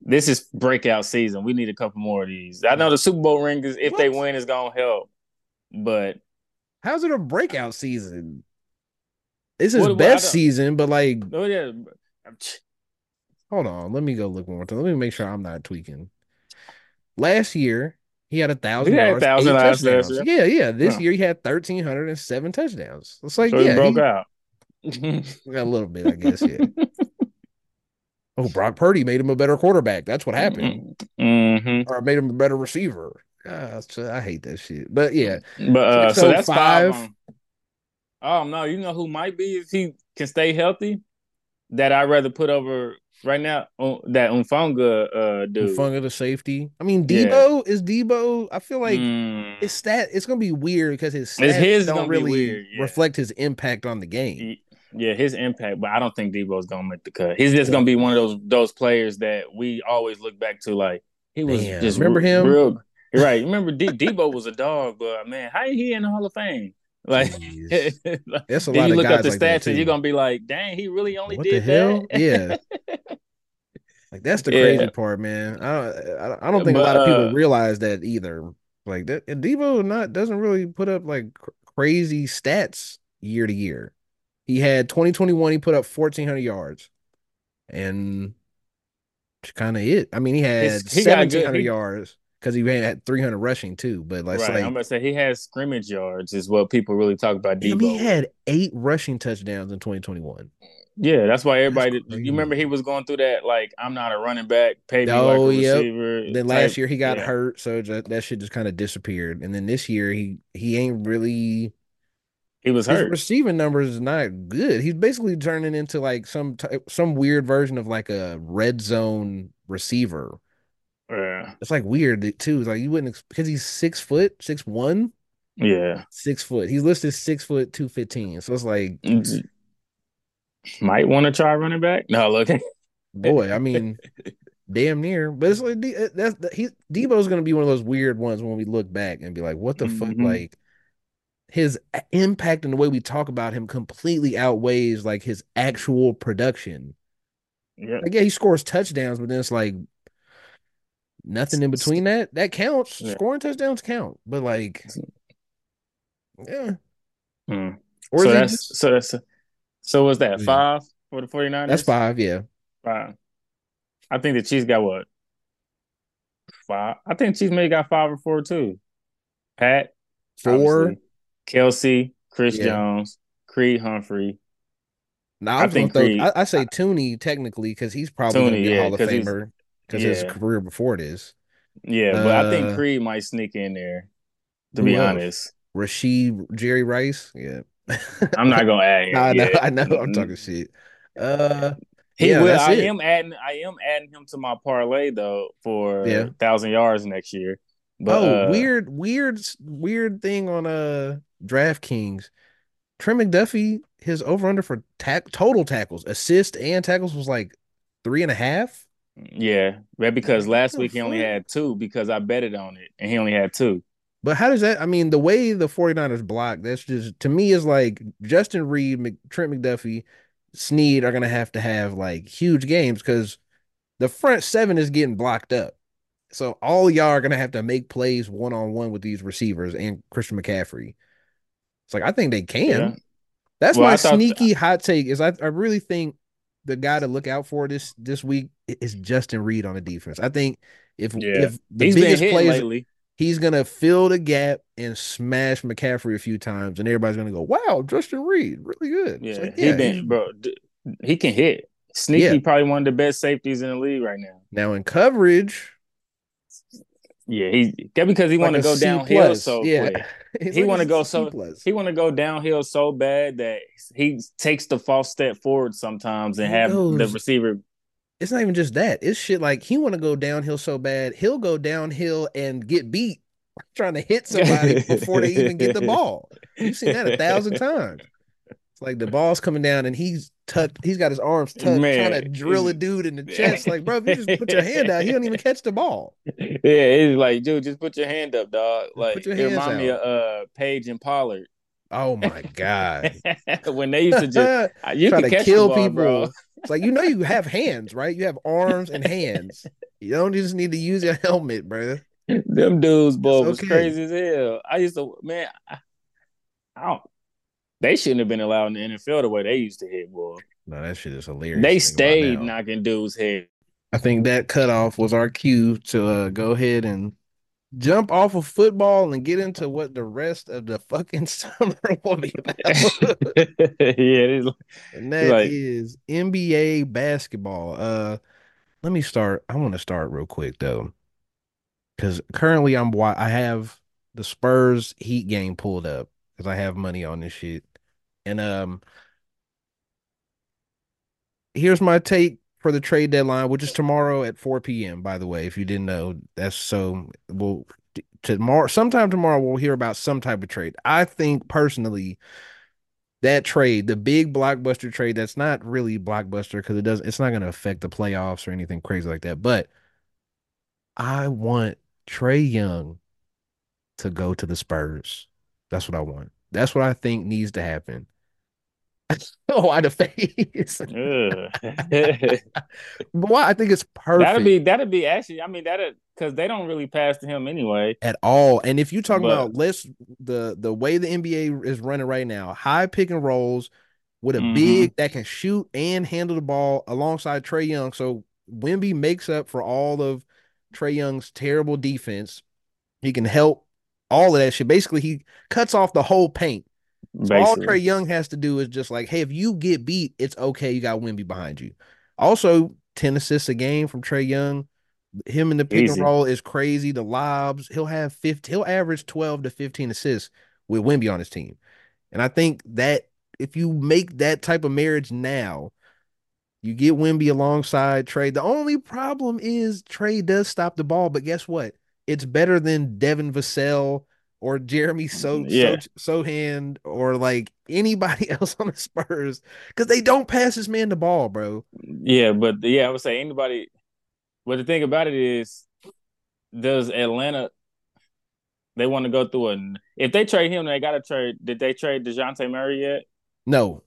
This is breakout season. We need a couple more of these. I know the Super Bowl ring is if they win is gonna help. But how's it a breakout season? It's his What- what- best season, but like, oh yeah. Hold on. Let me go look one more time. Let me make sure I'm not tweaking. Last year, he had a thousand He yards, 1,000 eight last- last touchdowns. Yeah, yeah. This Huh. year he had thirteen hundred and seven touchdowns. It's like, So he yeah, broke he, out. got a little bit, I guess. Yeah. oh, Brock Purdy made him a better quarterback. That's what happened, hmm or made him a better receiver. So I hate that shit. But yeah, But uh, so, So that's five. five. on- Oh no, you know who might be if he can stay healthy. That I'd rather put over right now. um, that Hufanga uh, dude. Funga the safety. I mean, Yeah. Debo is Debo. I feel like Mm. his stat. It's gonna be weird because his stats his don't really weird, yeah. reflect his impact on the game. Yeah, his impact, but I don't think Debo's gonna make the cut. He's just gonna be one of those those players that we always look back to. Like he was Damn, just remember him? Real, right? Remember D- Debo was a dog, but man, how he in the Hall of Fame? Like, That's a then you of look up the like stats and you're gonna be like, dang, he really only What did the hell? that. Yeah. Like that's the Yeah. crazy part, man. I don't, I- don't think a lot of people uh, realize that either. Like that, and Debo not doesn't really put up like cr- crazy stats year to year. He had 2021, he put up 1400 yards, and kind of it. I mean, he had he 1700 he- yards because he had 300 rushing too. But like, right, like I'm gonna say he has scrimmage yards is what people really talk about. Debo. he had eight rushing touchdowns in 2021. Yeah, that's why everybody. crazy. You remember he was going through that like I'm not a running back, pay me Oh, like a oh, yep. receiver. Then last year he got yeah. hurt, so that, that shit just kind of disappeared. And then this year he he ain't really He was his hurt. receiving numbers is not good. He's basically turning into like some type, some weird version of like a red zone receiver. Yeah, It's like weird too. It's like you wouldn't because he's six foot, six one, yeah. six foot. He's listed six foot two fifteen. So it's like mm, Might want to try running back. No, look. boy, I mean, damn near. But it's like uh, that's the, he Debo's gonna be one of those weird ones when we look back and be like, what the fuck? Mhm. Like his impact and the way we talk about him completely outweighs like his actual production. Yeah, Like, yeah, he scores touchdowns, but then it's like nothing in between that. That counts. Yeah. Scoring touchdowns count, but like, yeah. Mm. Or so that's just- so that's so was that Yeah. five for the 49ers? that's five. Yeah, Five. I think the Chiefs got what? Five. I think Chiefs may got five or four too. Pat, four. Kelce, Chris Yeah. Jones, Creed Humphrey. No, I I, think gonna Creed- I, I say Thuney technically because he's probably gonna Thuney, be a yeah, Hall of Famer because his career before this. Yeah, but I think Uh, Creed might sneak in there. To be honest, Rashee Jerry Rice. Yeah. I'm not gonna add him. Nah, I know. I know I'm talking shit. Uh He yeah, will. I it. am adding. I am adding him to my parlay though for Yeah. thousand yards next year. But oh, uh, weird, weird, weird thing on uh DraftKings. Trent McDuffie, his over under for tack total tackles, assist and tackles was like three and a half. Yeah, but because last week he only had two because I betted on it and he only had two. But how does that? I mean, the way the 49ers block, that's just to me is like Justin Reid, Mc, Trent McDuffie, Sneed are gonna have to have like huge games because the front seven is getting blocked up. So all y'all are gonna have to make plays one on one with these receivers and Christian McCaffrey. It's like I think they can. Yeah. That's Well, my thought- sneaky hot take. Is I, I really think the guy to look out for this this week is Justin Reid on the defense. I think if Yeah. if the He's biggest been play is lately. He's gonna fill the gap and smash McCaffrey a few times, and everybody's gonna go, "Wow, Justin Reid, really good." Yeah, like, he been bro. d- He can hit. Sneaky, Yeah. probably one of the best safeties in the league right now. Now in coverage, Yeah, he that because he like want to go C downhill plus. so yeah. quick. He like wanna go so- plus. He want to go downhill so bad that he takes the false step forward sometimes and He have the receiver. It's not even just that. It's shit like he want to go downhill so bad, he'll go downhill and get beat trying to hit somebody before they even get the ball. You've seen that a thousand times. It's like the ball's coming down and he's tucked, he's got his arms tucked, Man, trying to drill a dude in the chest. Like, bro, if you just put your hand out, he don't even catch the ball. Yeah, it's like, dude, just put your hand up, dog. Like, put your it hands remind me of uh, Page and Pollard Oh my god. when they used to just you to catch kill ball, people. bro. It's like you know you have hands, right? You have arms and hands. You don't just need to use your helmet, bro. Them dudes, boy, It's was crazy as hell. I used to, man, I, I don't. They shouldn't have been allowed in the NFL the way they used to hit, boy. No, that shit is hilarious. They to think about stayed knocking dudes' head. I think that cutoff was our cue to uh, go ahead and jump off of football and get into what the rest of the fucking summer will be about. yeah, it is. and that Like- is NBA basketball. Uh, let me start. I want to start real quick though, because currently I'm I have the Spurs Heat game pulled up because I have money on this shit, and um, here's my take for the trade deadline, which is tomorrow at 4 p.m. By the way, if you didn't know, that's so we'll tomorrow sometime tomorrow we'll hear about some type of trade. I think personally that trade, the big blockbuster trade, that's not really blockbuster because it doesn't it's not gonna affect the playoffs or anything crazy like that. But I want Trae Young to go to the Spurs. That's what I want. That's what I think needs to happen. oh, why the face? But why I think it's perfect. that'd be that'd be actually. I mean, that'd because they don't really pass to him anyway. at all. And if you talk But- about let's the the way the NBA is running right now, high pick and rolls with a Mhm. big that can shoot and handle the ball alongside Trae Young. So Wemby makes up for all of Trae Young's terrible defense. He can help all of that shit. Basically, he cuts off the whole paint. So all Trae Young has to do is just like, hey, if you get beat, it's okay. You got Wemby behind you. Also, 10 assists a game from Trae Young. Him in the pick Easy. and roll is crazy. The lobs, he'll have 50, he'll average 12 to 15 assists with Wemby on his team. And I think that if you make that type of marriage now, you get Wemby alongside Trae. The only problem is Trae does stop the ball, but guess what? It's better than Devin Vassell or Jeremy so Yeah. so Sochan or like anybody else on the Spurs because they don't pass this man the ball, bro. Yeah, but yeah, I would say anybody. But the thing about it is, does Atlanta? They want to go through a. If they trade him, they got to trade. Did they trade Dejounte Murray yet? No,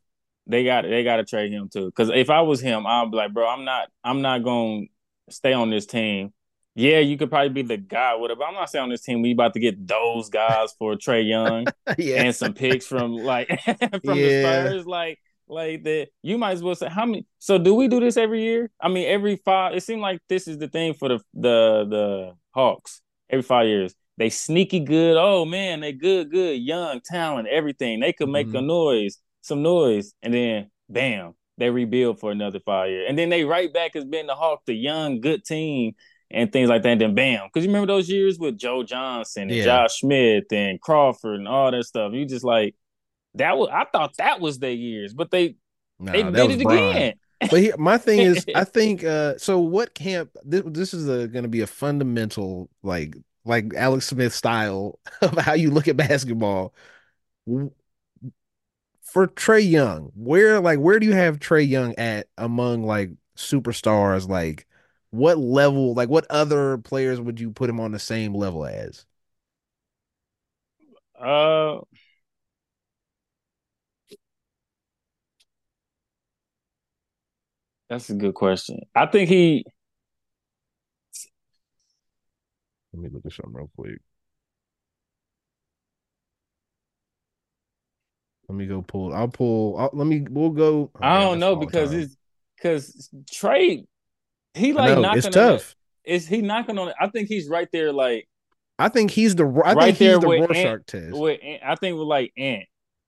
They got. They got to trade him too. Because if I was him, I'd be like, bro, I'm not. I'm not going to stay on this team. Yeah, you could probably be the guy with it, but I'm not saying on this team. We about to get those guys for Trae Young yeah, and some picks from like from Yeah. the Spurs, like like that. You might as well say how many. So do we do this every year? I mean, every five. It seemed like this is the thing for the the the Hawks. Every five years, they sneaky good. Oh man, they good, good, young talent, everything. They could make a Mhm. noise, some noise, and then bam, they rebuild for another five years, and then they right back as being the Hawk, the young good team. And things like that, and then bam. Because you remember those years with Joe Johnson and Yeah. Josh Smith and Crawford and all that stuff. You just like that was I thought that was their years, but they nah, they did it Bron. again. But here, my thing is, I think uh so what camp this, this is going to be a fundamental like like Alex Smith style of how you look at basketball. For Trae Young, where like where do you have Trae Young at among like superstars like what level like what other players would you put him on the same level as? Uh That's a good question. I think he Let me look at something real quick. Let me go pull. I'll pull. I'll, let me. We'll go. oh, I don't that's know because time. it's because Trae, he like know, knocking it's on tough. it. Is he knocking on it? I think he's right there, like I think he's the I right think he's there the with Rorschach Ant, test. with I think with like Ant,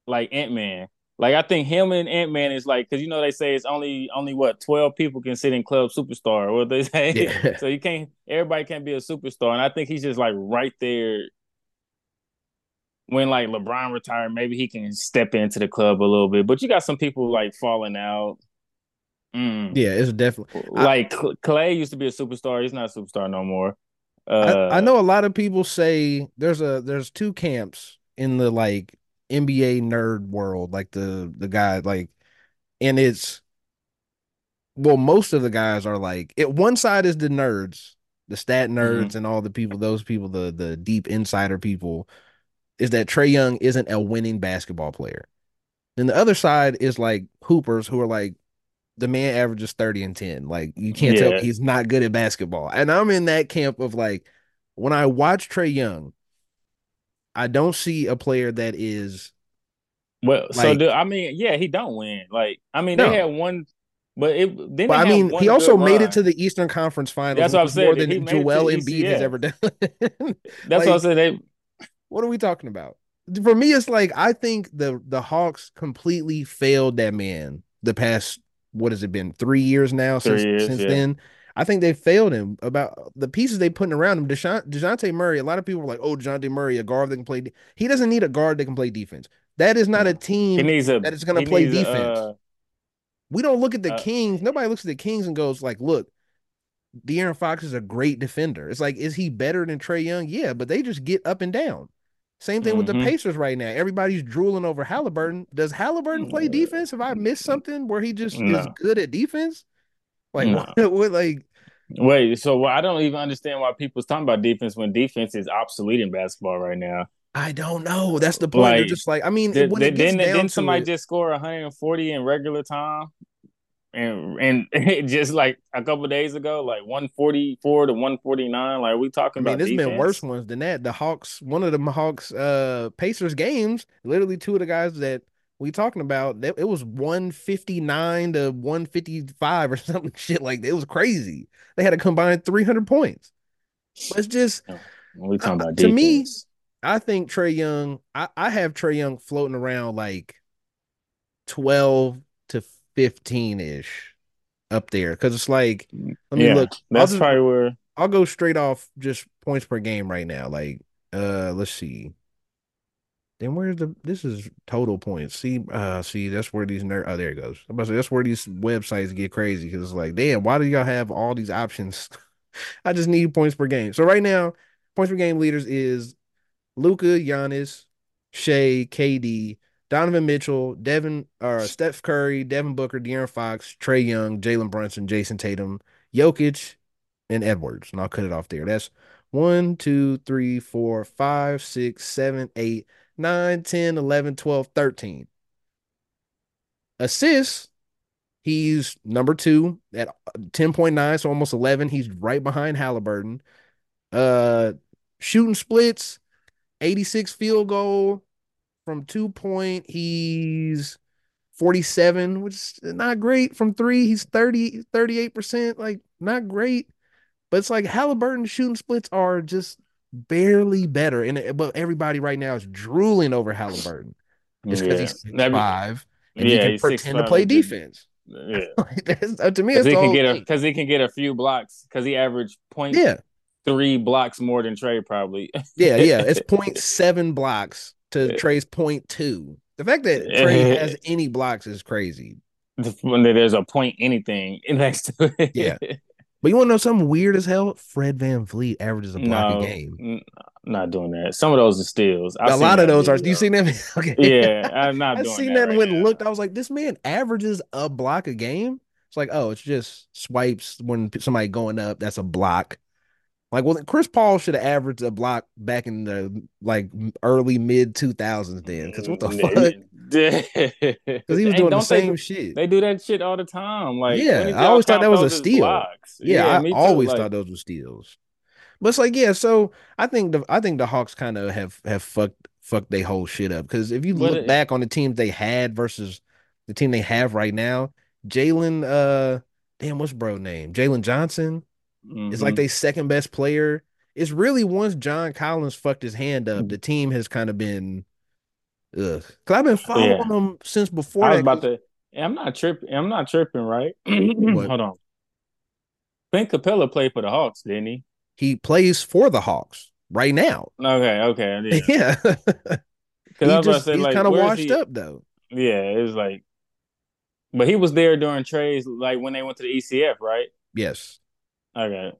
like Ant Man. Like I think him and Ant Man is like because you know they say it's only only what twelve people can sit in Club Superstar. What they say, Yeah. so you can't everybody can't be a superstar, and I think he's just like right there. When like LeBron retired, maybe he can step into the club a little bit. But you got some people like falling out. Mm. Yeah, it's definitely Like Cl- Clay used to be a superstar. He's not a superstar no more. Uh, I, I know a lot of people say there's a there's two camps in the like NBA nerd world, like the the guy like, and it's well, most of the guys are like it. One side is the nerds, the stat nerds, and all the people, those people, the the deep insider people, is that Trae Young isn't a winning basketball player. Then the other side is like hoopers who are like the man averages 30 and 10. Like you can't tell he's not good at basketball. And I'm in that camp of like when I watch Trae Young, I don't see a player that is Well, so do, I mean, yeah, he don't win. Like, I mean, No. they had one, but it then. but I mean he also made run. it to the Eastern Conference Finals. That's what I'm saying, More than he made it to Joel Embiid has ever done. That's what I like- said. They what are we talking about? For me, it's like I think the the Hawks completely failed that man the past what has it been three years now Three since years, since yeah. then. I think they failed him about the pieces they putting around him. Desha- Dejounte Murray, a lot of people were like, "Oh, Dejounte Murray, a guard that can play." De-. He doesn't need a guard that can play defense. That is not a team he needs a that is going to play needs a, defense. uh, we don't look at the uh, Kings. Nobody looks at the Kings and goes like, "Look, De'Aaron Fox is a great defender." It's like, is he better than Trae Young? Yeah, but they just get up and down. Same thing with the Mhm. Pacers right now. Everybody's drooling over Halliburton. Does Halliburton play Mm. defense? Have I missed something where he just is good at defense? Like, No. what, what, like, Wait, so well, I don't even understand why people's talking about defense when defense is obsolete in basketball right now. I don't know. That's the point. They're just like, I mean, Did, when did, it gets didn't, down didn't to somebody it- just score 140 in regular time? And and just like a couple days ago, like 144 to 149. Like we talking I mean, about there's been worse ones than that. The Hawks, one of the Hawks, uh, Pacers games, literally two of the guys that we talking about, that it was 159 to 155 or something shit like that. It was crazy. They had a combined 300 points. But it's just, When we talking Uh, about to me. I think Trae Young, I, I have Trae Young floating around like 12 to 15 ish up there. Cause it's like, let me yeah, look. That's just- probably where. I'll go straight off just points per game right now. Like, uh, let's see. Then where's the this is total points. See, uh, see, that's where these ner oh there it goes. I'm about to say that's where these websites get crazy because it's like, damn, why do y'all have all these options? I just need points per game. So right now, points per game leaders is Luka, Giannis, Shai, KD, Donovan Mitchell, Devin, or Steph Curry, Devin Booker, De'Aaron Fox, Trae Young, Jalen Brunson, Jayson Tatum, Jokic, and Edwards. And I'll cut it off there. That's one, two, three, four, five, six, seven, eight, nine, 10, 11, 12, 13. Assists, he's number two at 10.9, so almost 11. He's right behind Halliburton. Uh, shooting splits, 86 field goal from two point. He's 47, which is not great. From three, he's 30, 38%. Like, not great. But it's like Halliburton shooting splits are just barely better. And but everybody right now is drooling over Halliburton. It's because Yeah. he's six five and yeah, he can pretend to play just- defense. Yeah, uh, to me, because he can get because he can get a few blocks because he averaged point Yeah, three blocks more than Trae probably. yeah, yeah. It's 0.7 blocks to Yeah. Trae's 0.2. The fact that Trae has any blocks is crazy. when there's a point anything next to it. Yeah. But you want to know something weird as hell? Fred VanVleet averages a block no, a game. n- not doing that. Some of those are steals. I've a lot of those are. video. You seen them? okay. Yeah, I'm not I doing seen that. that right and now. looked. I was like, this man averages a block a game. It's like, oh, it's just swipes when somebody going up. That's a block. Like, well, Chris Paul should have averaged a block back in the like early mid two thousands. Then, because what the fuck? Because he was doing the same shit. They do that shit all the time. Like, Yeah, I always thought that was a steal. blocks? Yeah, me I always like- thought those were steals. But it's like, yeah, so I think the I think the Hawks kind of have have fucked fucked their whole shit up. Because if you look it- back on the teams they had versus the team they have right now, Jalen, uh, damn, what's bro name? Jalen Johnson is like hmm they second best player. It's really once John Collins fucked his hand up, the team has kind of been ugh. Cause I've been following Yeah, them since before I was that. about to. I'm not tripping. I'm not tripping, right? Hold on. Ben Capela played for the Hawks, didn't he? he plays for the Hawks right now. Okay, okay, yeah. Yeah. Because I he was about to just say, he's like, kind of washed up though. Yeah, it was like, but he was there during trades, like when they went to the ECF, right? Yes. Okay,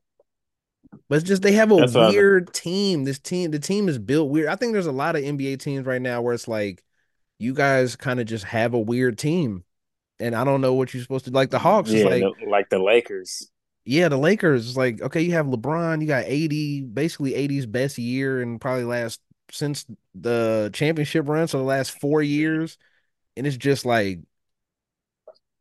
But it's just they have a that's what I was. weird team. This team, the team is built weird. I think there's a lot of NBA teams right now where it's like you guys kind of just have a weird team. And I don't know what you're supposed to like. The Hawks is Yeah, like, the, like the Lakers. yeah, the Lakers is like, okay, you have LeBron, you got 80, basically 80's best year and probably last since the championship run, so the last four years. And it's just like,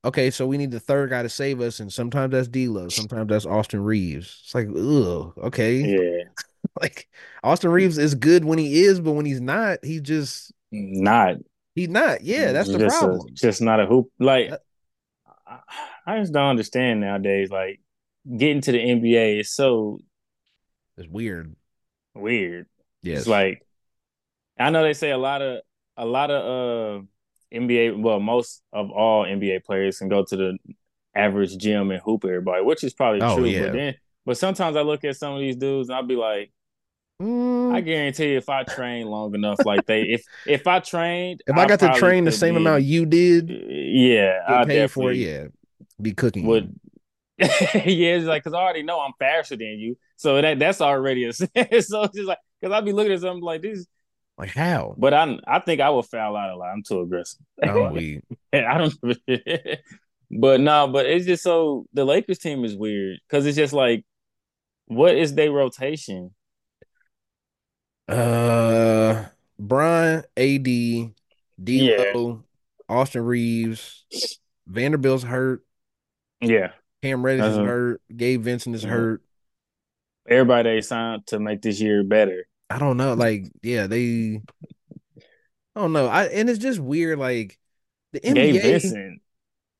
okay, so we need the third guy to save us, and sometimes that's D'Lo, sometimes that's Austin Reaves. It's like, ugh, okay. Yeah, Like Austin Reaves is good when he is, but when he's not, he just not he's not. Yeah, that's the just a problem. just not a hoop. Like I, I just don't understand nowadays. Like getting to the NBA is so It's weird. weird. Yes. It's like I know they say a lot of a lot of uh NBA, well, most of all NBA players can go to the average gym and hoop everybody, which is probably Oh, true. yeah. But then, but sometimes I look at some of these dudes and I'll be like, Mm, I guarantee you, if I train long enough, like they, if if I trained, if I got to train the same be- amount you did, yeah, I paid for it, yeah, be cooking. would. yeah, it's like because I already know I'm faster than you, so that that's already a so it's just like because I'll be looking at something like this, Like how? but I I think I will foul out a lot. I'm too aggressive. I'm weak. I don't. but no, but it's just so the Lakers team is weird because it's just like, what is their rotation? Uh, Brian, AD, D'Lo, Austin Reaves, Vanderbilt's hurt. Yeah, Cam Reddish is Uh-huh. hurt. Gabe Vincent is Mhm. hurt. everybody they signed to make this year better. I don't know. Like, yeah, they. I don't know. I and it's just weird. Like the Gabe NBA. Vincent,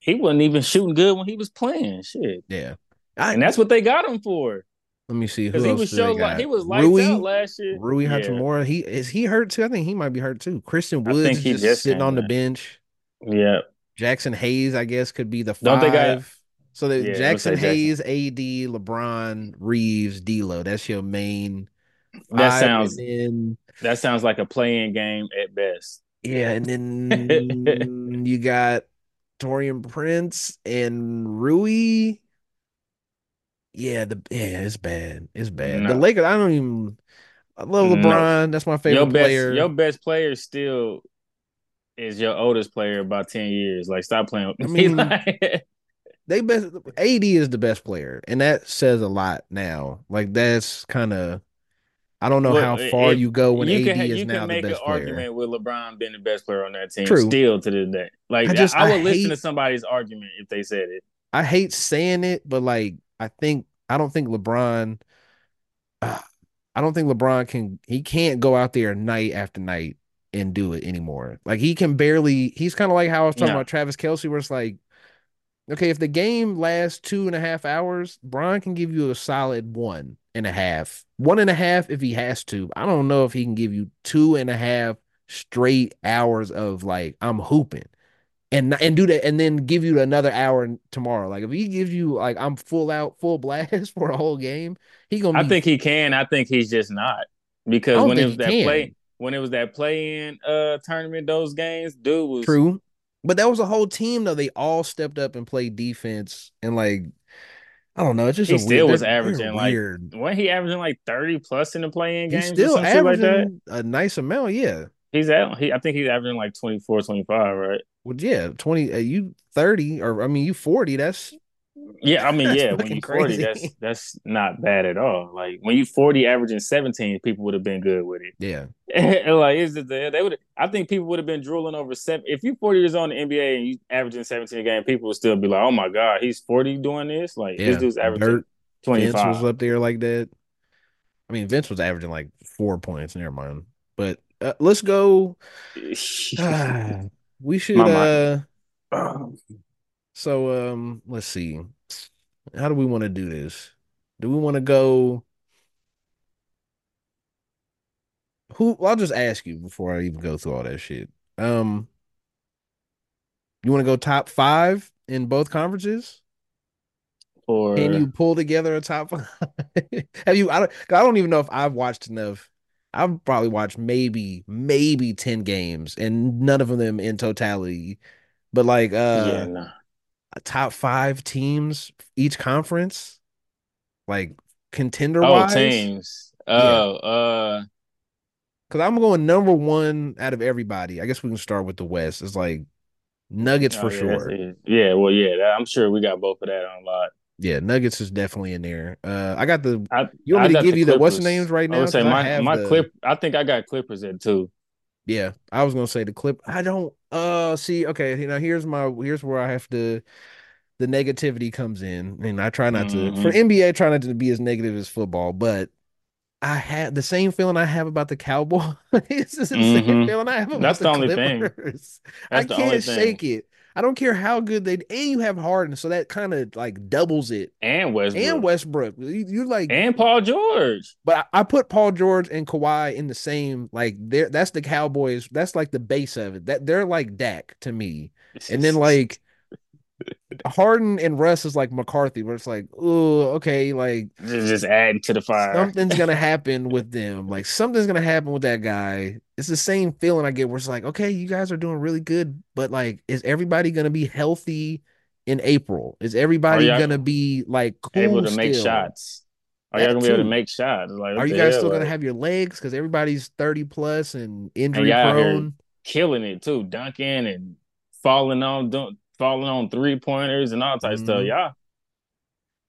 he wasn't even shooting good when he was playing. Shit, Yeah. I, and that's what they got him for let me see who because he was do they got? like he was lights Rui, out last year. Rui yeah, Hachimura. He is he hurt too? I think he might be hurt too. Christian I Woods think is just, just sitting on the bench. yeah. Jaxson Hayes, I guess, could be the Don't they got- five. So that Yeah, Jaxson Hayes, AD, LeBron, Reaves, D'Lo. That's your main. That sounds then, that sounds like a playing game at best. yeah, and then you got Taurean Prince and Rui. Yeah, the yeah, it's bad. It's bad. The No. Lakers. I don't even. I love No. LeBron. That's my favorite your best player. your best player still is your oldest player about 10 years. Like stop playing with I me. mean, Like- they best AD is the best player, and that says a lot now. Like that's kind of I don't know Well, how far you go when you AD can is you now can the make an best player. argument with LeBron being the best player on that team True. still to this day. Like I just- I I would listen hate- to somebody's argument if they said it. I hate saying it, but like I think I don't think LeBron. uh, I don't think LeBron can. He can't go out there night after night and do it anymore. Like he can barely. He's kind of like how I was talking No. about Travis Kelce, where it's like, okay, if the game lasts two and a half hours, Bron can give you a solid one and a half, one and a half if he has to. I don't know if he can give you two and a half straight hours of like I'm hooping and and do that and then give you another hour tomorrow. Like if he gives you like I'm full out, full blast for a whole game, he gonna. I be, think he can. I think he's just not. Because when it was that can. play when it was that play in uh tournament, those games, dude was true, but that was a whole team though. They all stepped up and played defense and like I don't know. It's just He a still weird, was averaging, like, weird. when he averaging like 30 plus in the playing He's games still or some like that. averaging a nice amount. Yeah. He's at he I think he's averaging like 24, 25, right? Well, yeah, twenty. Uh, you thirty, or I mean, you forty. That's Yeah, I mean, yeah, when fucking you 40, crazy. that's that's not bad at all. Like when you 40 averaging 17, people would have been good with it. yeah, like it's just, they would I think people would have been drooling over seven if you 40 years old in the NBA and you averaging 17 a game, people would still be like, Oh my god, he's 40 doing this? Like yeah. this dude's averaging Dirt, Vince was up there like that. I mean, Vince was averaging like four points. Never mind. But uh, let's go. we should. Uh. So um, let's see. How do we want to do this? Do we want to go? Who? I'll just ask you before I even go through all that shit. Um, you want to go top five in both conferences? Or Can you pull together a top five? Have you? I don't. I don't even know if I've watched enough. I've probably watched maybe maybe ten games, and none of them in totality. But like, uh, yeah, no. Top five teams each conference, like contender Oh, wise. teams. Yeah, Oh, uh, because I'm going number one out of everybody. I guess we can start with the West. It's like Nuggets oh for yeah, sure. Yeah, well, yeah, that, I'm sure we got both of that on lot. Yeah, Nuggets is definitely in there. Uh, I got the. I You want I me to give the you the what's names Clippers. right I now? would say I my my the. clip. I think I got Clippers in too. Yeah, I was gonna say the clip. I don't. Uh, see. Okay, you know, here's my. Here's where I have to. The negativity comes in, and I try not to. For hmm NBA, I try not to be as negative as football, but I had the same feeling I have about the Cowboys. It's just the same hmm feeling I have about That's the the only thing. Clippers. I That's the can't thing. shake it. I don't care how good they and you have Harden, so that kind of like doubles it. And Westbrook. And Westbrook you, you like, and Paul George. but I, I put Paul George and Kawhi in the same like. There, that's the Cowboys. That's like the base of it. That they're like Dak to me, and then like Harden and Russ is like McCarthy, where it's like, oh, okay, like just, adding to the fire. something's gonna happen with them. Like something's gonna happen with that guy. It's the same feeling I get where it's like, okay, you guys are doing really good, but like, is everybody gonna be healthy in April? Is everybody gonna be like able cool to make shots? Are y'all gonna be able to make shots? Like Are you guys hell? still gonna have your legs? Because everybody's 30 plus and and injury here prone. killing it too, dunking and falling on don't falling on three pointers and all type of stuff. Y'all,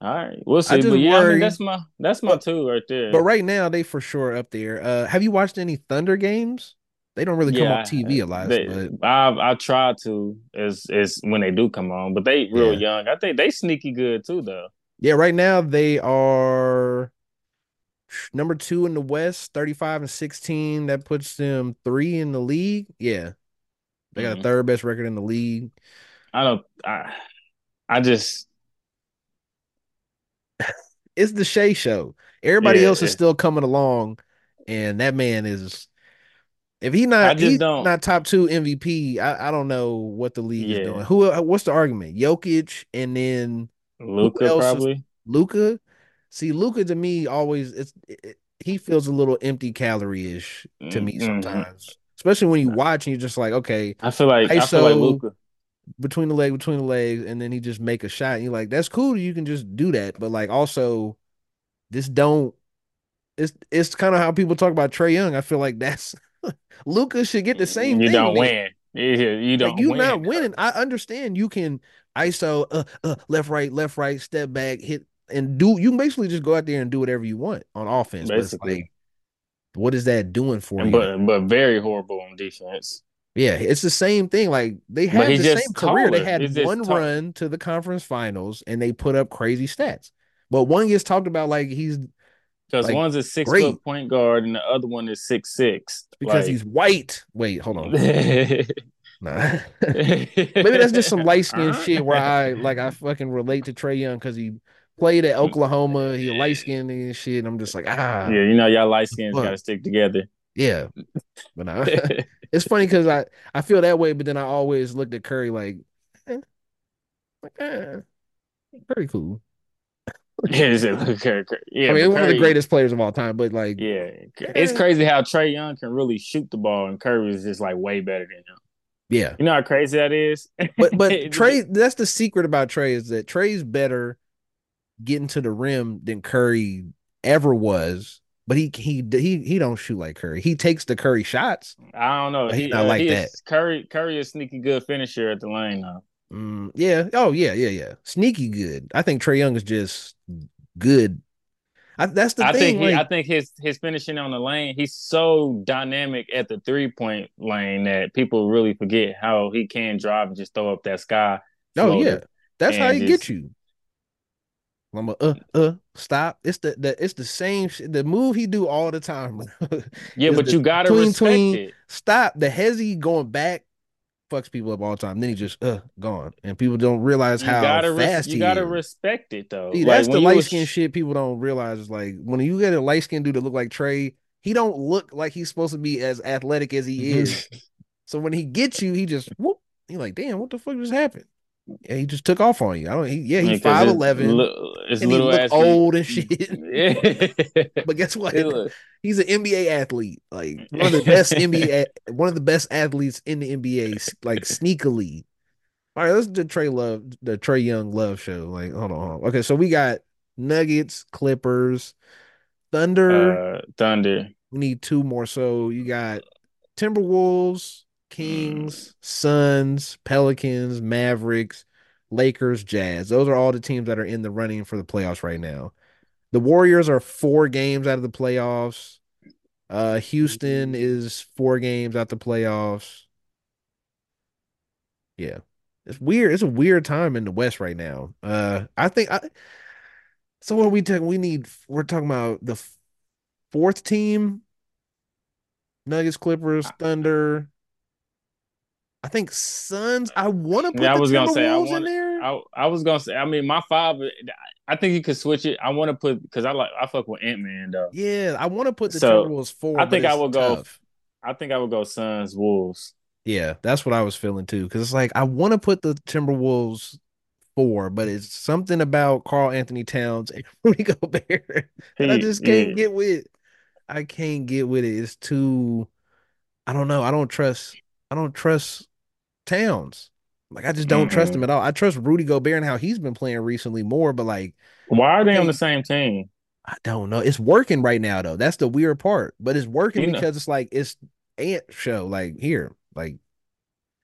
all right, we'll see. But yeah, I mean that's my that's my but two right there. but right now they for sure up there. Uh, have you watched any Thunder games? They don't really come on TV a lot, they but I I try to as as when they do come on, but they real yeah. young. I think they sneaky good too though. Yeah, right now they are number two in the West, 35 and 16. That puts them three in the league. Yeah. They got a Mhm. third best record in the league. I don't. I I just It's the Shai show. Everybody else is yeah. still coming along, and that man is if he I not just he don't. not top two MVP, I, I don't know what the league is doing. Who what's the argument? Jokic and then Luka probably. Luka? See, Luka to me always it's it, he feels a little empty calorie ish to me Mm-hmm. sometimes, especially when you watch and you're just like, okay, I feel like I feel like Luka. Between the leg, between the legs, and then he just make a shot. And you're like, that's cool. You can just do that, but like also, this don't. It's it's kind of how people talk about Trae Young. I feel like that's Luka should get the same thing. You thing. don't win. You Like don't you win. not winning. I understand you can ISO uh, uh left right left right step back hit and do. You basically just go out there and do whatever you want on offense. But it's Basically, like, what is that doing for and you? but but very horrible on defense. Yeah, it's the same thing. Like they had the same just career. They had He's one run to the conference finals and they put up crazy stats. But one gets talked about like he's Because like one's a six great foot point guard and the other one is six six. because Like he's white. Wait, hold on. maybe Nah. Maybe that's just some light skin shit where I like I fucking relate to Trae Young because he played at Oklahoma. He light skinned and shit. And I'm just like, ah, Yeah, you know y'all light skins got to stick together. yeah. But nah. it's funny because I, I feel that way, but then I always looked at Curry like, eh, like eh, Curry cool. yeah, it's Curry- Curry- yeah, I mean, one of the greatest players of all time, but like, Yeah, it's Eh. crazy how Trae Young can really shoot the ball and Curry is just like way better than him. yeah. You know how crazy that is. But but Trae, that's the secret about Trae is that Trae's better getting to the rim than Curry ever was. But he he he he don't shoot like Curry. He takes the Curry shots. I don't know. He, not uh, like he that. is Curry. Curry is sneaky good finisher at the lane though. Mm, yeah. Oh yeah, yeah, yeah. Sneaky good. I think Trae Young is just good. I, that's the I thing. think he, like, I think his his finishing on the lane. He's so dynamic at the three point lane that people really forget how he can drive and just throw up that sky. oh yeah, that's how he just- get you. I'm a, uh uh stop. It's the, the it's the same sh- the move he do all the time. Yeah, but you gotta tween, respect tween. it. Stop the hezzy going back fucks people up all the time. Then he just uh gone, and people don't realize You how gotta res- fast you he gotta is. respect it though. See, Like, that's the you light was- skin shit people don't realize. Is like when you get a light skinned dude that look like Trae, he don't look like he's supposed to be as athletic as he is. so when he gets you, he just whoop. He like, damn, what the fuck just happened? Yeah, he just took off on you. I don't. He, yeah, he's five eleven, It's and he little look ass old and shit. Yeah. But guess what? Look- He's an NBA athlete, like one of the best NBA, one of the best athletes in the NBA, like sneakily. All right, let's do Trae Love, the Trae Young Love show. Like, hold on, hold on. Okay, so we got Nuggets, Clippers, Thunder. uh, Thunder. we need two more. So you got Timberwolves, Kings, Suns, Pelicans, Mavericks, Lakers, Jazz. Those are all the teams that are in the running for the playoffs right now. The Warriors are four games out of the playoffs. Uh Houston is four games out the playoffs. Yeah. It's weird. It's a weird time in the West right now. Uh I think I so what are we talking? We need we're talking about the fourth team. Nuggets, Clippers, Thunder. I think Suns. I want to put Yeah, I was gonna say, I Timberwolves in wanna- there. I, I was gonna say. I mean, my five. I think you could switch it. I want to put because I like I fuck with Ant Man though. yeah, I want to put the So, Timberwolves four. I think I would go- I think I would go Suns Wolves. Yeah, that's what I was feeling too. Because it's like I want to put the Timberwolves four, but it's something about Karl Anthony Towns and Rudy Gobert that I just can't yeah. get with. I can't get with it. It's too. I don't know. I don't trust. I don't trust Towns. Like I just don't trust Mm-mm. him at all. I trust Rudy Gobert and how he's been playing recently more, but like Why are they on the same team? I don't know. It's working right now though. That's the weird part. But it's working You know- because it's like it's Ant show. Like here, like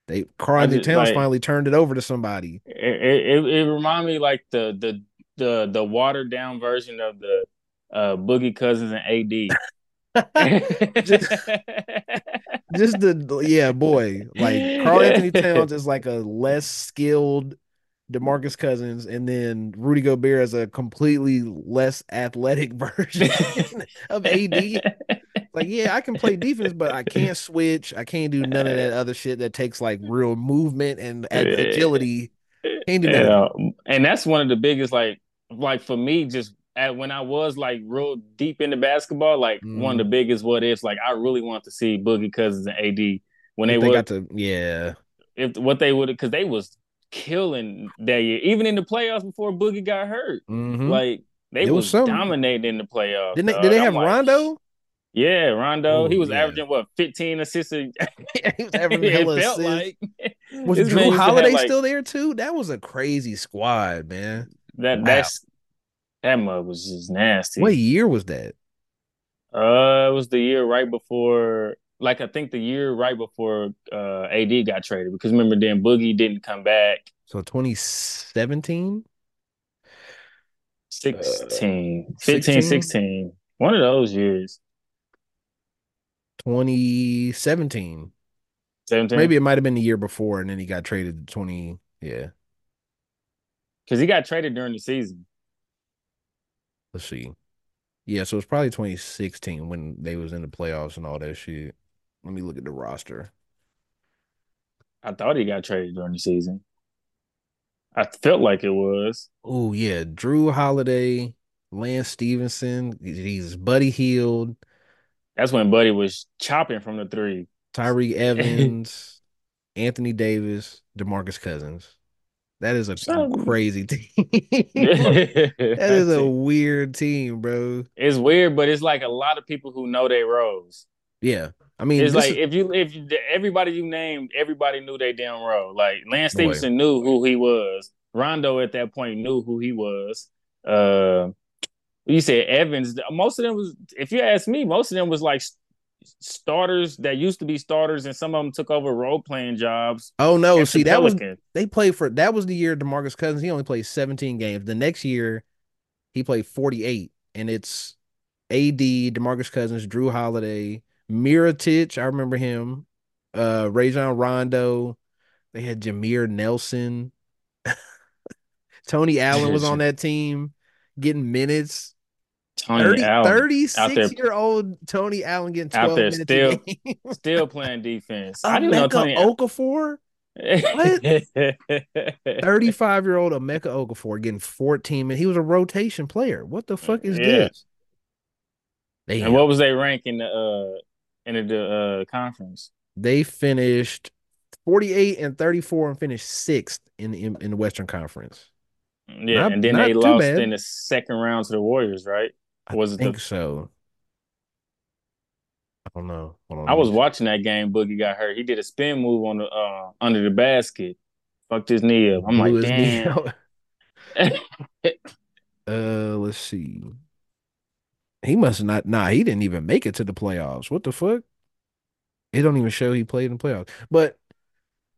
they Karl Anthony Towns like- finally turned it over to somebody. It it, it, it remind me like the the the the watered down version of the uh Boogie Cousins and AD. Just- Just the yeah, boy. Like Karl Anthony Towns is like a less skilled DeMarcus Cousins, and then Rudy Gobert is a completely less athletic version of AD. Like, yeah, I can play defense, but I can't switch. I can't do none of that other shit that takes like real movement and ag- agility. Can't do that. Yeah, and that's one of the biggest like like for me just at when I was like real deep into basketball, like one Mm-hmm. of the biggest what ifs. Like I really want to see Boogie Cousins and AD when they, If they would got to, yeah. if what they would because they was killing that year, even in the playoffs before Boogie got hurt. Mhm. Like they was was, something. dominating in the playoffs. Didn't they, did they have like, Rondo? Yeah, Rondo. Oh, he was yeah. averaging what 15 assists. A, he was it hella felt assists. like Was Jrue Holiday like- still there too? That was a crazy squad, man. that. Wow. That's that mug was just nasty. What year was that? Uh, it was the year right before, like I think the year right before uh AD got traded because remember then Boogie didn't come back. So 2017? 16, 15, 16? 16. One of those years. 2017. 17. Maybe it might have been the year before, and then he got traded to 20. Yeah. because he got traded during the season. Let's see. Yeah, so it's probably 2016 when they was in the playoffs and all that shit. Let me look at the roster. I thought he got traded during the season. I felt like it was. Oh yeah, Jrue Holiday, Lance Stephenson, he's Buddy Hield, That's when Buddy was chopping from the three. Tyreke Evans, Anthony Davis, DeMarcus Cousins. That is a So- crazy team. that is a weird team, bro. It's weird, but it's like a lot of people who know their roles. Yeah. I mean, It's like is- if you if you, everybody you named, everybody knew their damn role. Like Lance. Stephenson knew who he was. Rondo at that point knew who he was. Uh, you said Evans. Most of them was, if you ask me, most of them was like starters that used to be starters, and some of them took over role playing jobs. oh no, see that was they played for that was the year DeMarcus Cousins. He only played 17 games. The next year, he played 48, and it's AD, DeMarcus Cousins, Jrue Holiday, Mirotic. I remember him. Uh, Rajon Rondo. They had Jameer Nelson. Tony Allen was on that team, getting minutes. Tony 30, Allen 36 there- year old Tony Allen getting out 12 there minutes still- still playing defense. I didn't know Tony. Okafor. What? 35 year old Emeka Okafor getting 14 and he was a rotation player. What the fuck is yeah. this? Damn. And what was they rank in the uh in the uh conference? They finished 48 and 34 and finished sixth in in, in the Western Conference. Yeah, not, and then they lost bad. in the second round to the Warriors, right? Was I think the... so. I don't know. I was watching that game. Boogie got hurt. He did a spin move on the uh, under the basket. Fucked his knee up. I'm Blew like, damn. uh, let's see. He must not. Nah, he didn't even make it to the playoffs. What the fuck? It don't even show he played in the playoffs. But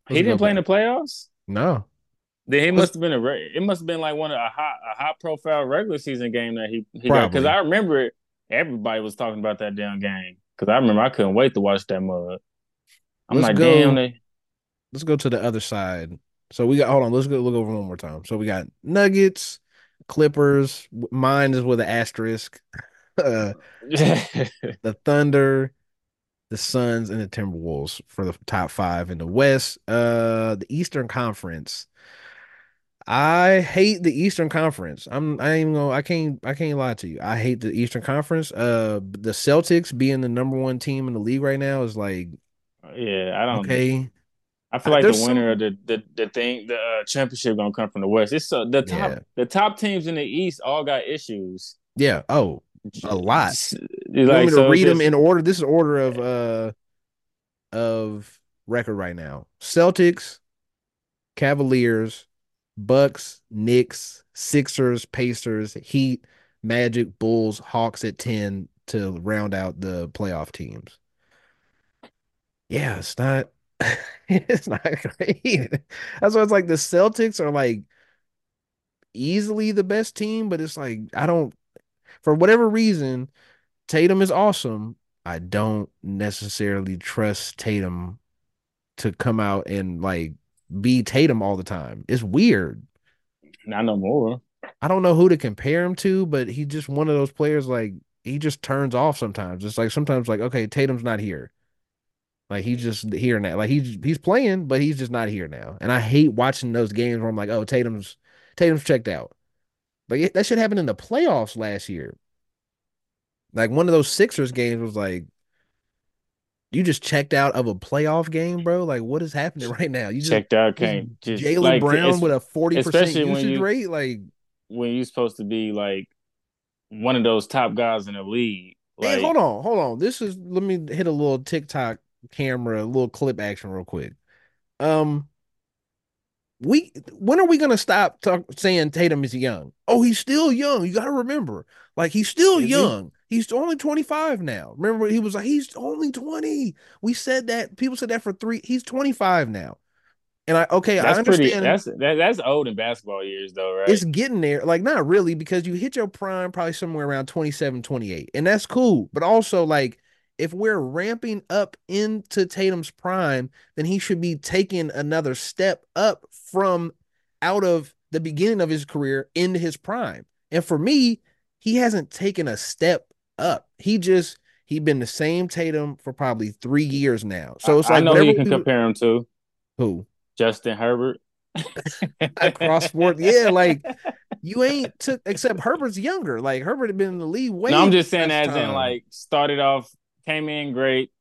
he didn't play back. in the playoffs. No. Then he must have been a. It must have been like one of a hot a hot profile regular season game that he he Probably. got because I remember it. Everybody was talking about that damn game because I remember I couldn't wait to watch that mud. I'm let's like, go, damn. They... Let's go to the other side. So we got. Hold on. Let's go look over one more time. So we got Nuggets, Clippers. Mine is with an asterisk. Uh, the Thunder, the Suns, and the Timberwolves for the top five in the West. Uh, the Eastern Conference. I hate the Eastern Conference. I'm I ain't even gonna I can't I can't lie to you. I hate the Eastern Conference. Uh the Celtics being the number one team in the league right now is like Yeah, I don't okay. I feel like There's the winner some... of the the, the thing the uh, championship gonna come from the West. It's uh, the top yeah. the top teams in the East all got issues. Yeah. Oh, a lot. You like, want me to read just... them in order? This is order of uh of record right now. Celtics, Cavaliers, Bucks, Knicks, Sixers, Pacers, Heat, Magic, Bulls, Hawks at 10 to round out the playoff teams. Yeah, it's not it's not great. That's why it's like the Celtics are like easily the best team, but it's like I don't for whatever reason, Tatum is awesome. I don't necessarily trust Tatum to come out and like be Tatum all the time. It's weird. Not no more. I don't know who to compare him to, but he's just one of those players like he just turns off sometimes. It's like sometimes like okay, Tatum's not here. Like he's just here now. Like he's he's playing, but he's just not here now. And I hate watching those games where I'm like, oh, Tatum's Tatum's checked out. Like that should happen in the playoffs last year. Like one of those Sixers games was like you just checked out of a playoff game, bro. Like, what is happening right now? You just checked out, came Jaylen like, Brown with a forty percent usage you, rate. Like, when you're supposed to be like one of those top guys in the league. Like, hey, hold on, hold on. This is let me hit a little TikTok camera, a little clip action real quick. Um, we when are we gonna stop talk, saying Tatum is young? Oh, he's still young. You got to remember, like he's still young. He? He's only 25 now. Remember, he was like, he's only 20. We said that. People said that for three. He's 25 now. And I okay, that's I understand. Pretty, that's that, that's old in basketball years, though, right? It's getting there. Like, not really, because you hit your prime probably somewhere around 27, 28. And that's cool. But also, like, if we're ramping up into Tatum's prime, then he should be taking another step up from out of the beginning of his career into his prime. And for me, he hasn't taken a step up. He just he been the same Tatum for probably three years now. So it's like I know who you can compare him to. Who? Justin Herbert. Cross sport, yeah. Like you ain't took except Herbert's younger. Like Herbert had been in the league way. No, I'm just saying as time. in like started off, came in great.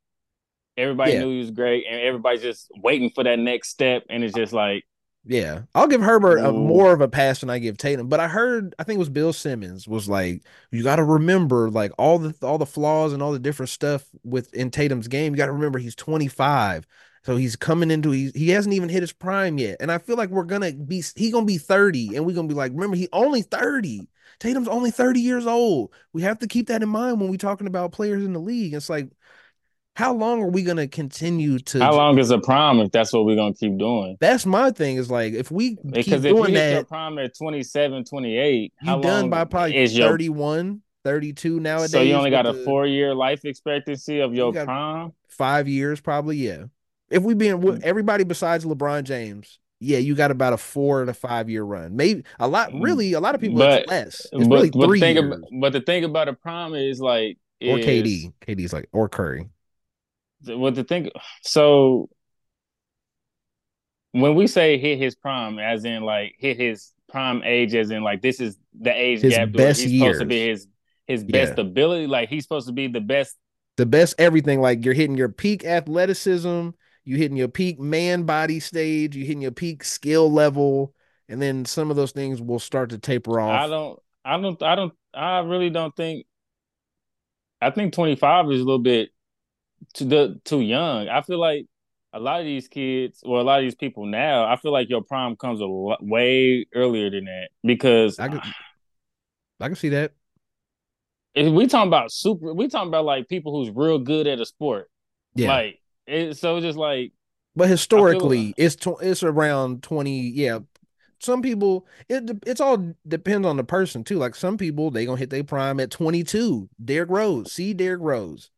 Everybody yeah. knew he was great, and everybody's just waiting for that next step. And it's just like yeah, I'll give Herbert a, more of a pass than I give Tatum. But I heard, I think it was Bill Simmons was like, you got to remember like all the all the flaws and all the different stuff with in Tatum's game. You got to remember he's 25, so he's coming into he he hasn't even hit his prime yet. And I feel like we're gonna be he gonna be 30, and we're gonna be like, remember he only 30. Tatum's only 30 years old. We have to keep that in mind when we're talking about players in the league. It's like how long are we going to continue to how long is a prime if that's what we're going to keep doing that's my thing is like if we because keep if doing you hit that prime at 27 28 you done by probably is 31 your, 32 nowadays so you only got a the, four year life expectancy of your prime five years probably yeah if we being mm. everybody besides lebron james yeah, you got about a four to five year run. Maybe a lot, mm. really, a lot of people but, it's less. It's but, really three but years. About, but the thing about a prime is like, or is, KD, KD's like, or Curry what the thing so when we say hit his prime, as in like hit his prime age, as in like this is the age His gap best he's years. supposed to be his his best Yeah. ability. Like he's supposed to be the best. the best everything. Like you're hitting your peak athleticism, you hitting your peak man body stage, you hitting your peak skill level, and then some of those things will start to taper off. I don't. I don't. I don't. I really don't think. I think 25 is a little bit too the too young. I feel like a lot of these kids, or a lot of these people now, I feel like your prime comes a lo- way earlier than that because I could- I can see that. if we talking about super. We talking about like people who's real good at a sport. Yeah, Like it, so, it's just like but historically, it's tw- it's around twenty. Yeah, some people it it's all depends on the person too. Like some people they gonna hit their prime at twenty two. Derrick Rose, see Derrick Rose.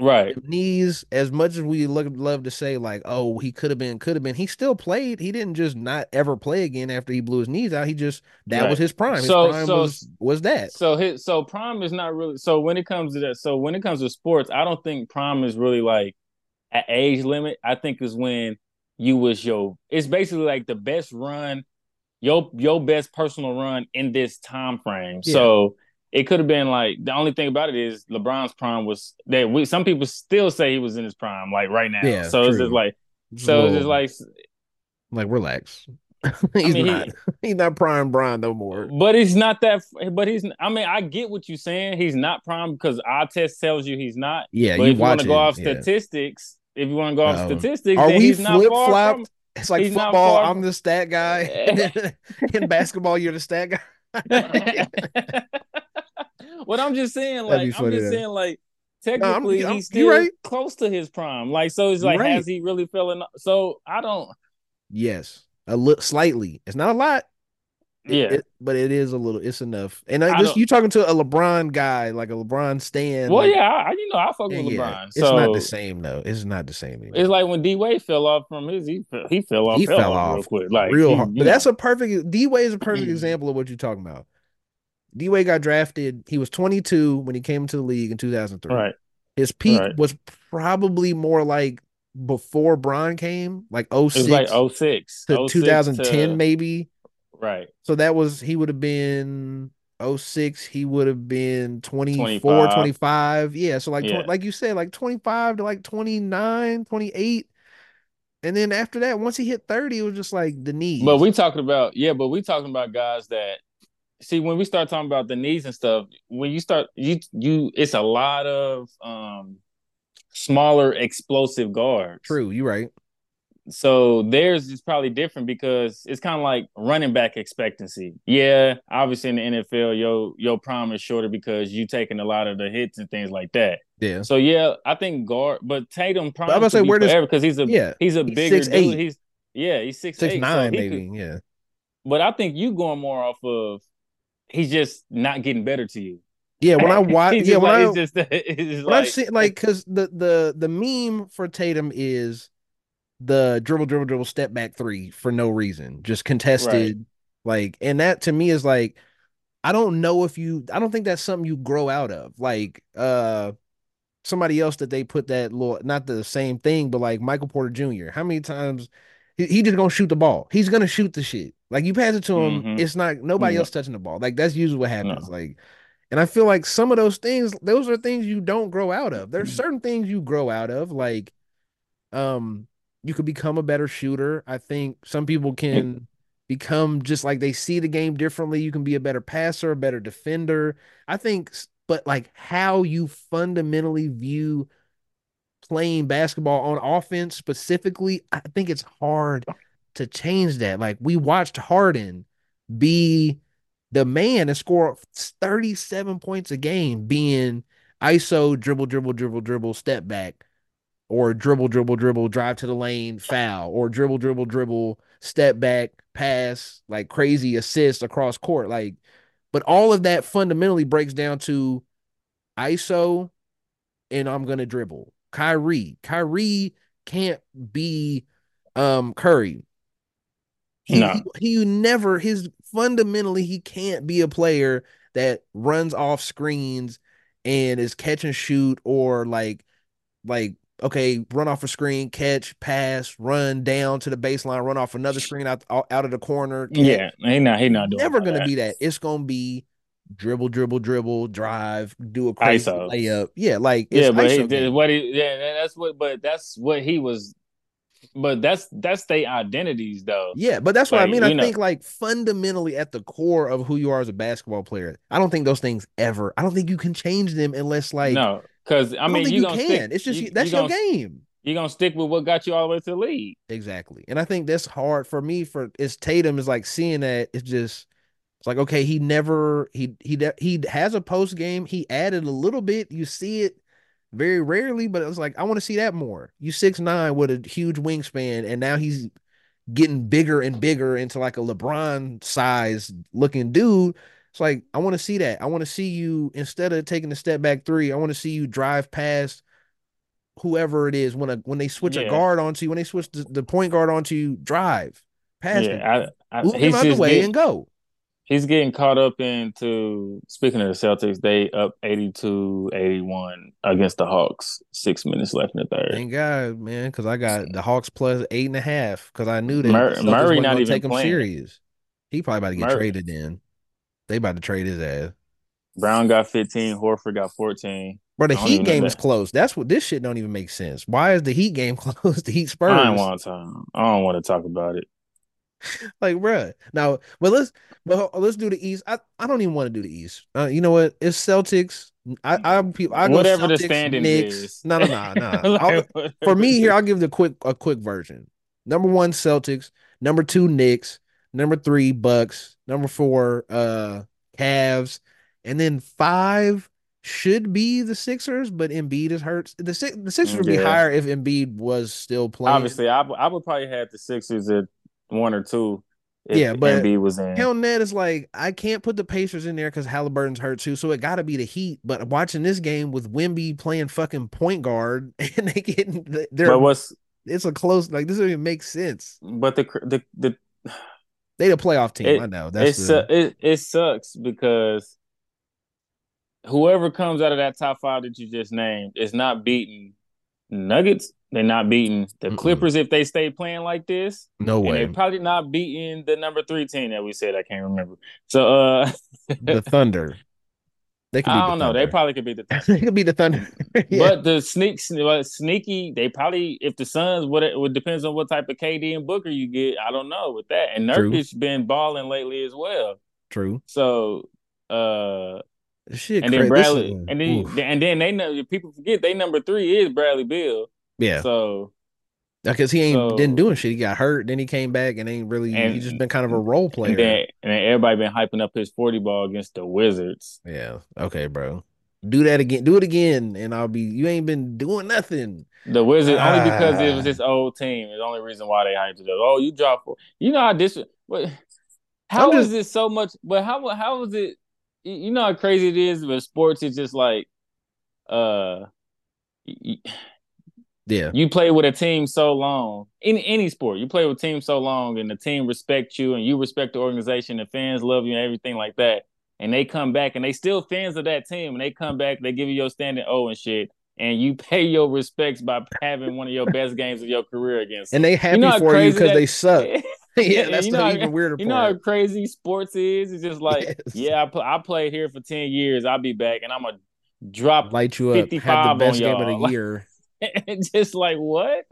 Right. knees as much as we look, love to say like oh he could have been could have been he still played he didn't just not ever play again after he blew his knees out he just that Right. was his prime his So- prime so- was was that So his so prime is not really so when it comes to that. So when it comes to sports, I don't think prime is really like an age limit. I think is when you was your. It's basically like the best run, your your best personal run in this time frame. Yeah. So it could have been like the only thing about it is LeBron's prime was that we some people still say he was in his prime like right now. Yeah, so it's just like so it's just like like relax he's mean, he- not he's not prime Brian no more But he's not that. But he's. I mean, I get what you're saying. He's not prime because our test tells you he's not. yeah But you if you want to go off yeah. statistics, if you want to go off Uh-oh. statistics, are we flip far flop from- it's like he's football I'm the stat guy in basketball you're the stat guy what I'm just saying, like I'm just saying, like I'm- technically I'm- he's still right. close to his prime. Like so, it's like right. has he really fell in? So I don't. yes a little slightly it's not a lot It- Yeah. it- but it is a little. It's enough. And I, I this, you talking to a LeBron guy, like a LeBron stand. well, like, yeah, I, you know, I fuck with yeah. LeBron. It's so not the same though. It's not the same anymore. It's like when D Wade fell off from his, he fell, he fell off, he fell, fell off, real quick, like real he- hard. But that's a perfect. D Wade is a perfect mm-hmm. example of what you're talking about. D Wade got drafted. He was 22 when he came into the league in 2003. right. His peak Right. was probably more like before Bron came, like oh It was 06 like 06, to 06 2010 to- maybe. right. So that was he would have been 06, he would have been 24, 25. 25. Yeah, so like Yeah. like you said like 25 to like 29, 28. And then after that, once he hit 30, it was just like the knees. But we talking about yeah, but we talking about guys that see when we start talking about the knees and stuff. When you start you you, it's a lot of um smaller explosive guards. true, you right. So theirs is probably different because it's kind of like running back expectancy. Yeah, obviously in the NFL, your your prime is shorter because you taking a lot of the hits and things like that. Yeah. So yeah, I think guard, but Tatum prime I was about to say, be where does- because he's a Yeah. he's a He's bigger 6'8". dude. He's yeah, he's six, Six eight, nine, so maybe. could- yeah. but I think you going more off of he's just not getting better to you. Yeah. When I watch yeah, when like, I it's just it's when like I've seen like because the the the meme for Tatum is the dribble dribble dribble step back three for no reason, just contested. Like, and that to me is like, I don't know if you, I don't think that's something you grow out of. Like, uh, somebody else that they put that little, not the same thing, but like Michael Porter Jr. How many times he, he just gonna shoot the ball? He's gonna shoot the shit. Like you pass it to him, Mhm. it's not nobody No. else touching the ball. Like that's usually what happens. No. Like, and I feel like some of those things, those are things you don't grow out of. There's Mm-hmm. certain things you grow out of, like, um, you could become a better shooter. I think some people can become just like they see the game differently. You can be a better passer, a better defender. I think, but like how you fundamentally view playing basketball on offense specifically, I think it's hard to change that. Like we watched Harden be the man and score 37 points a game being ISO dribble, dribble, dribble, dribble, step back, or dribble, dribble, dribble, drive to the lane, foul, or dribble, dribble, dribble, step back, pass, like crazy assists across court. Like, but all of that fundamentally breaks down to ISO and I'm gonna dribble. Kyrie. Kyrie can't be um Curry. He, No. he, he never his fundamentally he can't be a player that runs off screens and is catch and shoot or like like okay, run off a screen, catch, pass, run down to the baseline, run off another screen out out of the corner. Catch. Yeah, he not he not doing never gonna that. be that. It's gonna be dribble, dribble, dribble, drive, do a crazy ISO. layup. Yeah, like yeah, but he did what he yeah, that's what but that's what he was but that's that's their identities though. Yeah, but that's what like, I mean. I know. think like fundamentally at the core of who you are as a basketball player, I don't think those things ever. I don't think you can change them unless like no, because I, I mean you, you can. Stick, it's just you, that's you your gonna, game. You're gonna stick with what got you all the way to the league. Exactly, and I think that's hard for me. For it's Tatum is like seeing that it's just. It's like okay, he never he he he has a post game. He added a little bit. You see it very rarely, but it was like I want to see that more. You six nine with a huge wingspan, and now he's getting bigger and bigger into like a LeBron size looking dude. It's like I want to see that. I want to see you instead of taking a step back three. I want to see you drive past whoever it is when a when they switch yeah. a guard onto you, when they switch the, the point guard onto you, drive past yeah, him, I, I, move him out the way and go he's getting caught up into speaking of the Celtics, they up 82-81 against the Hawks. Six minutes left in the third. Thank God, man, because I got the Hawks plus eight and a half because I knew that Mur- Murray not even take him serious. He probably about to get Murray. traded in. They about to trade his ass. Brown got 15, Horford got 14. But the Heat game is close. That's what this shit don't even make sense. Why is the Heat game close? The Heat Spurs. I don't want to. I don't want to talk about it. like, bruh. Now, but let's but let's do the East. I, I don't even want to do the East. Uh, you know what? It's Celtics. I I, I whatever Celtics, the standing Knicks. is. No, no, no, no. for me here, I'll give the quick a quick version. Number one, Celtics. Number two, Knicks. Number three, Bucks. Number four, uh, Cavs. And then five should be the Sixers, but Embiid is hurt. The the Sixers would be yeah. higher if Embiid was still playing. Obviously, I, I would probably have the Sixers at one or two. yeah, but Embiid was in. Hell, Ned is like I can't put the Pacers in there because Halliburton's hurt too, so it got to be the Heat. But watching this game with Wemby playing fucking point guard and they getting they're but what's it's a close like this doesn't even make sense. But the the the they the playoff team. It, I know that's the... it. It sucks because whoever comes out of that top five that you just named is not beating Nuggets they're not beating the Mm-mm. Clippers if they stay playing like this. No way. they're probably not beating the number three team that we said. I can't remember. So uh the Thunder. They could. I don't know. They probably could be the. Thunder. they could be the Thunder. yeah. But the sneaks, well, sneaky. They probably, if the Suns, what it, it depends on what type of KD and Booker you get. I don't know with that. And Nurkic True. been balling lately as well. True. So, uh, Shit, and then Bradley, and then oof. and then they know people forget they number three is Bradley Beal. Yeah. So because he ain't so, didn't doing shit. He got hurt, then he came back and ain't really. And, he just been kind of a role player. And then, and then everybody been hyping up his forty ball against the Wizards. Yeah. Okay, bro. Do that again. Do it again, and I'll be. You ain't been doing nothing. The Wizards ah. only because it was this old team. Is the only reason why they hyped it up. Oh, you dropped. You know how this. What? How just, is it so much? But how how was it? You know how crazy it is. But sports is just like, uh. Yeah. You play with a team so long in any sport, you play with a team so long and the team respects you and you respect the organization, the fans love you and everything like that. And they come back and they still fans of that team and they come back, they give you your standing O and shit. And you pay your respects by having one of your best games of your career against them. And they happy you know for you because they suck. yeah, that's you know, the even weirder You know how crazy sports is? It's just like, yes. yeah, I, pl- I played here for 10 years. I'll be back and I'm to drop light you up, have the best game of the year. just like what?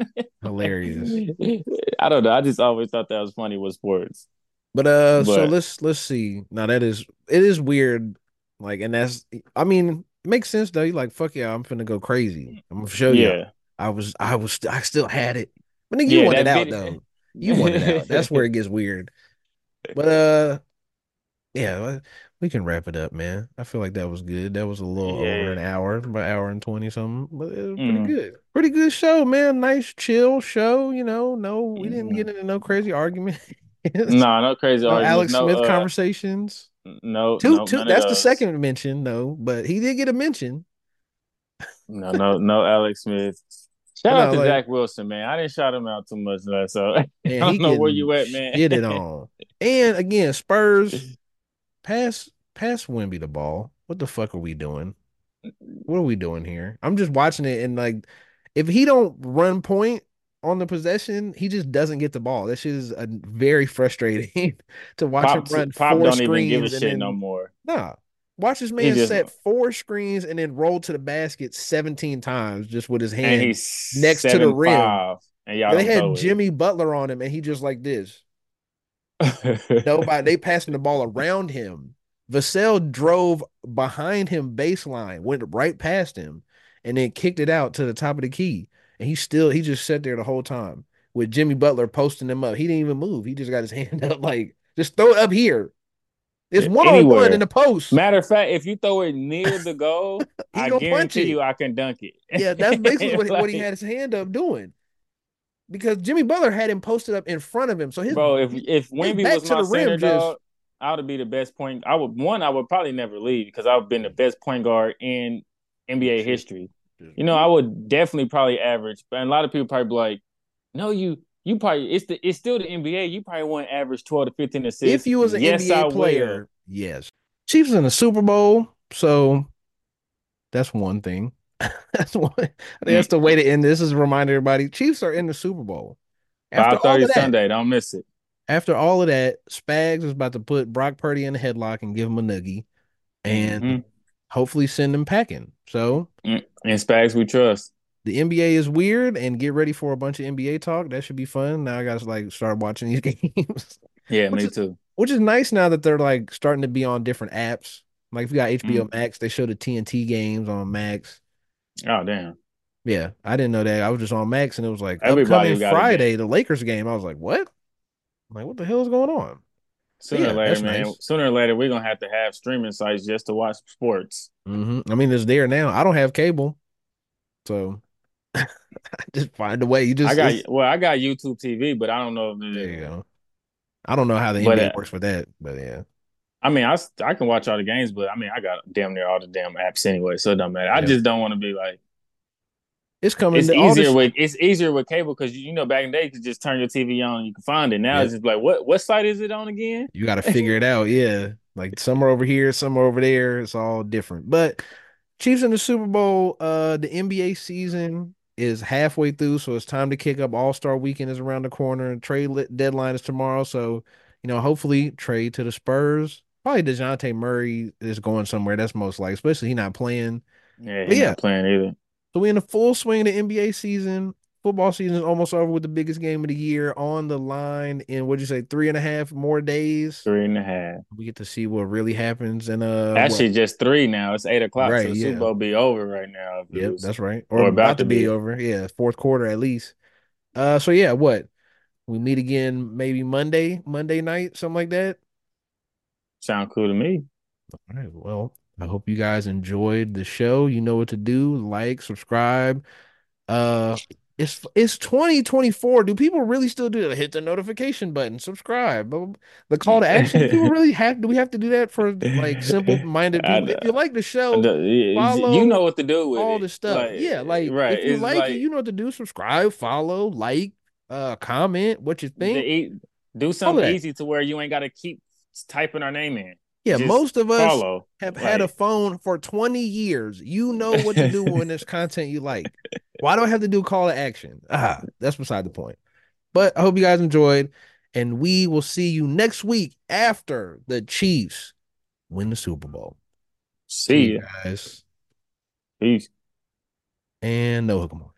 Hilarious. I don't know. I just always thought that was funny with sports. But uh, but, so let's let's see. Now that is it is weird. Like, and that's I mean, it makes sense though. You like fuck yeah, I'm finna go crazy. I'm gonna show you. I was I was I still had it. But then you yeah, want it out video. though. You want it out. That's where it gets weird. But uh, yeah, we can wrap it up, man. I feel like that was good. That was a little yeah. over an hour, about hour and twenty something, but it was pretty mm. good. Pretty good show, man. Nice, chill show. You know, no, we didn't get into no crazy argument. no, no crazy no Alex no, Smith uh, conversations. No, two, no, two. That's the second mention, no, but he did get a mention. no, no, no, Alex Smith. Shout out to like, Zach Wilson, man. I didn't shout him out too much, so man, I don't know where you at, man. Get it on. And again, Spurs pass pass Wemby the ball. What the fuck are we doing? What are we doing here? I'm just watching it and like if he don't run point on the possession, he just doesn't get the ball. That shit is a very frustrating to watch Pop, him run Pop four don't screens even give a and shit then, no more. Nah. Watch this man just- set four screens and then roll to the basket 17 times just with his hand. next to the rim. 7'5", and y'all they had Jimmy Butler on him and he just like this. Nobody they passing the ball around him. Vassell drove behind him baseline, went right past him, and then kicked it out to the top of the key. And he still he just sat there the whole time with Jimmy Butler posting him up. He didn't even move. He just got his hand up like just throw it up here. It's one on one in the post. Matter of fact, if you throw it near the goal, I guarantee you I can dunk it. Yeah, that's basically what, what he had his hand up doing. Because Jimmy Butler had him posted up in front of him. So his Bro, if if Wemby was to my the rim center just- dog, I would be the best point. I would one, I would probably never leave because I've been the best point guard in NBA history. You know, I would definitely probably average, but a lot of people probably be like, "No, you, you probably it's the it's still the NBA. You probably want to average twelve to fifteen assists." if you was an yes, I NBA will. player, yes. Chiefs in the Super Bowl, so that's one thing. that's one. I think that's the way to end this. Is a reminder everybody: Chiefs are in the Super Bowl. After five all thirty of that, Sunday, don't miss it. after all of that, Spags is about to put Brock Purdy in the headlock and give him a noogie, and Mhm. hopefully send him packing. So and Spags we trust. the NBA is weird, and get ready for a bunch of NBA talk. That should be fun. Now I got to like start watching these games. Yeah, me it- too. which is nice now that they're like starting to be on different apps. Like if you got HBO Mm. Max, they show the TNT games on Max. Oh damn. Yeah, I didn't know that. I was just on Max, and it was like Everybody upcoming Friday, the Lakers game. I was like, what? I'm like, what the hell is going on? Sooner Yeah, or later, man. nice. Sooner or later, we're gonna have to have streaming sites just to watch sports. hmm I mean, it's there now. I don't have cable, so I just find a way. You just I got well, I got YouTube TV, but I don't know if there you go. I don't know how the But, NBA uh, works for that, but yeah, I mean, I, I can watch all the games, but I mean, I got damn near all the damn apps anyway, so it don't matter. I just don't want to be like it's coming. it's easier this- with it's easier with cable because you know back in the day you could just turn your TV on and you can find it. Now Yeah. it's just like what what site is it on again? You got to figure it out. Yeah. Like some are over here, some are over there. It's all different. But Chiefs in the Super Bowl, uh, the NBA season is halfway through. So it's time to kick up. All Star weekend is around the corner and trade deadline is tomorrow. So, you know, hopefully trade to the Spurs. Probably Dejounte Murray is going somewhere. That's most likely, especially he not playing. Yeah, he's yeah. not playing either. So we in the full swing of the NBA season. Football season is almost over with the biggest game of the year on the line in what'd you say, three and a half more days. Three and a half. We get to see what really happens in uh Actually, what- just three now. It's eight o'clock, Right, so the yeah. Super Bowl be over right now. Yep, was- that's right. or Or, about about, to to be be. over. Yeah, fourth quarter at least. Uh so yeah, what? We meet again maybe Monday, Monday night, something like that. Sound cool to me. All right. Well, I hope you guys enjoyed the show. You know what to do. Like, subscribe. Uh it's it's 2024. Do people really still do that? Hit the notification button, subscribe. The call to action. Do people really have do we have to do that for like simple minded I people? If you like the show, follow you know what to do with all the stuff. yeah, like right. if you like, like it, you know what to do. Subscribe, follow, like, uh, comment what you the think. e- do something easy to where you ain't got to keep typing our name in. yeah, just most of us Follow. have had a phone for 20 years. You know what to do when there's content you like. Why do I have to do call to action? Ah, that's beside the point. But I hope you guys enjoyed, and we will see you next week after the Chiefs win the Super Bowl. See you you. guys, Peace. and no hook 'em on.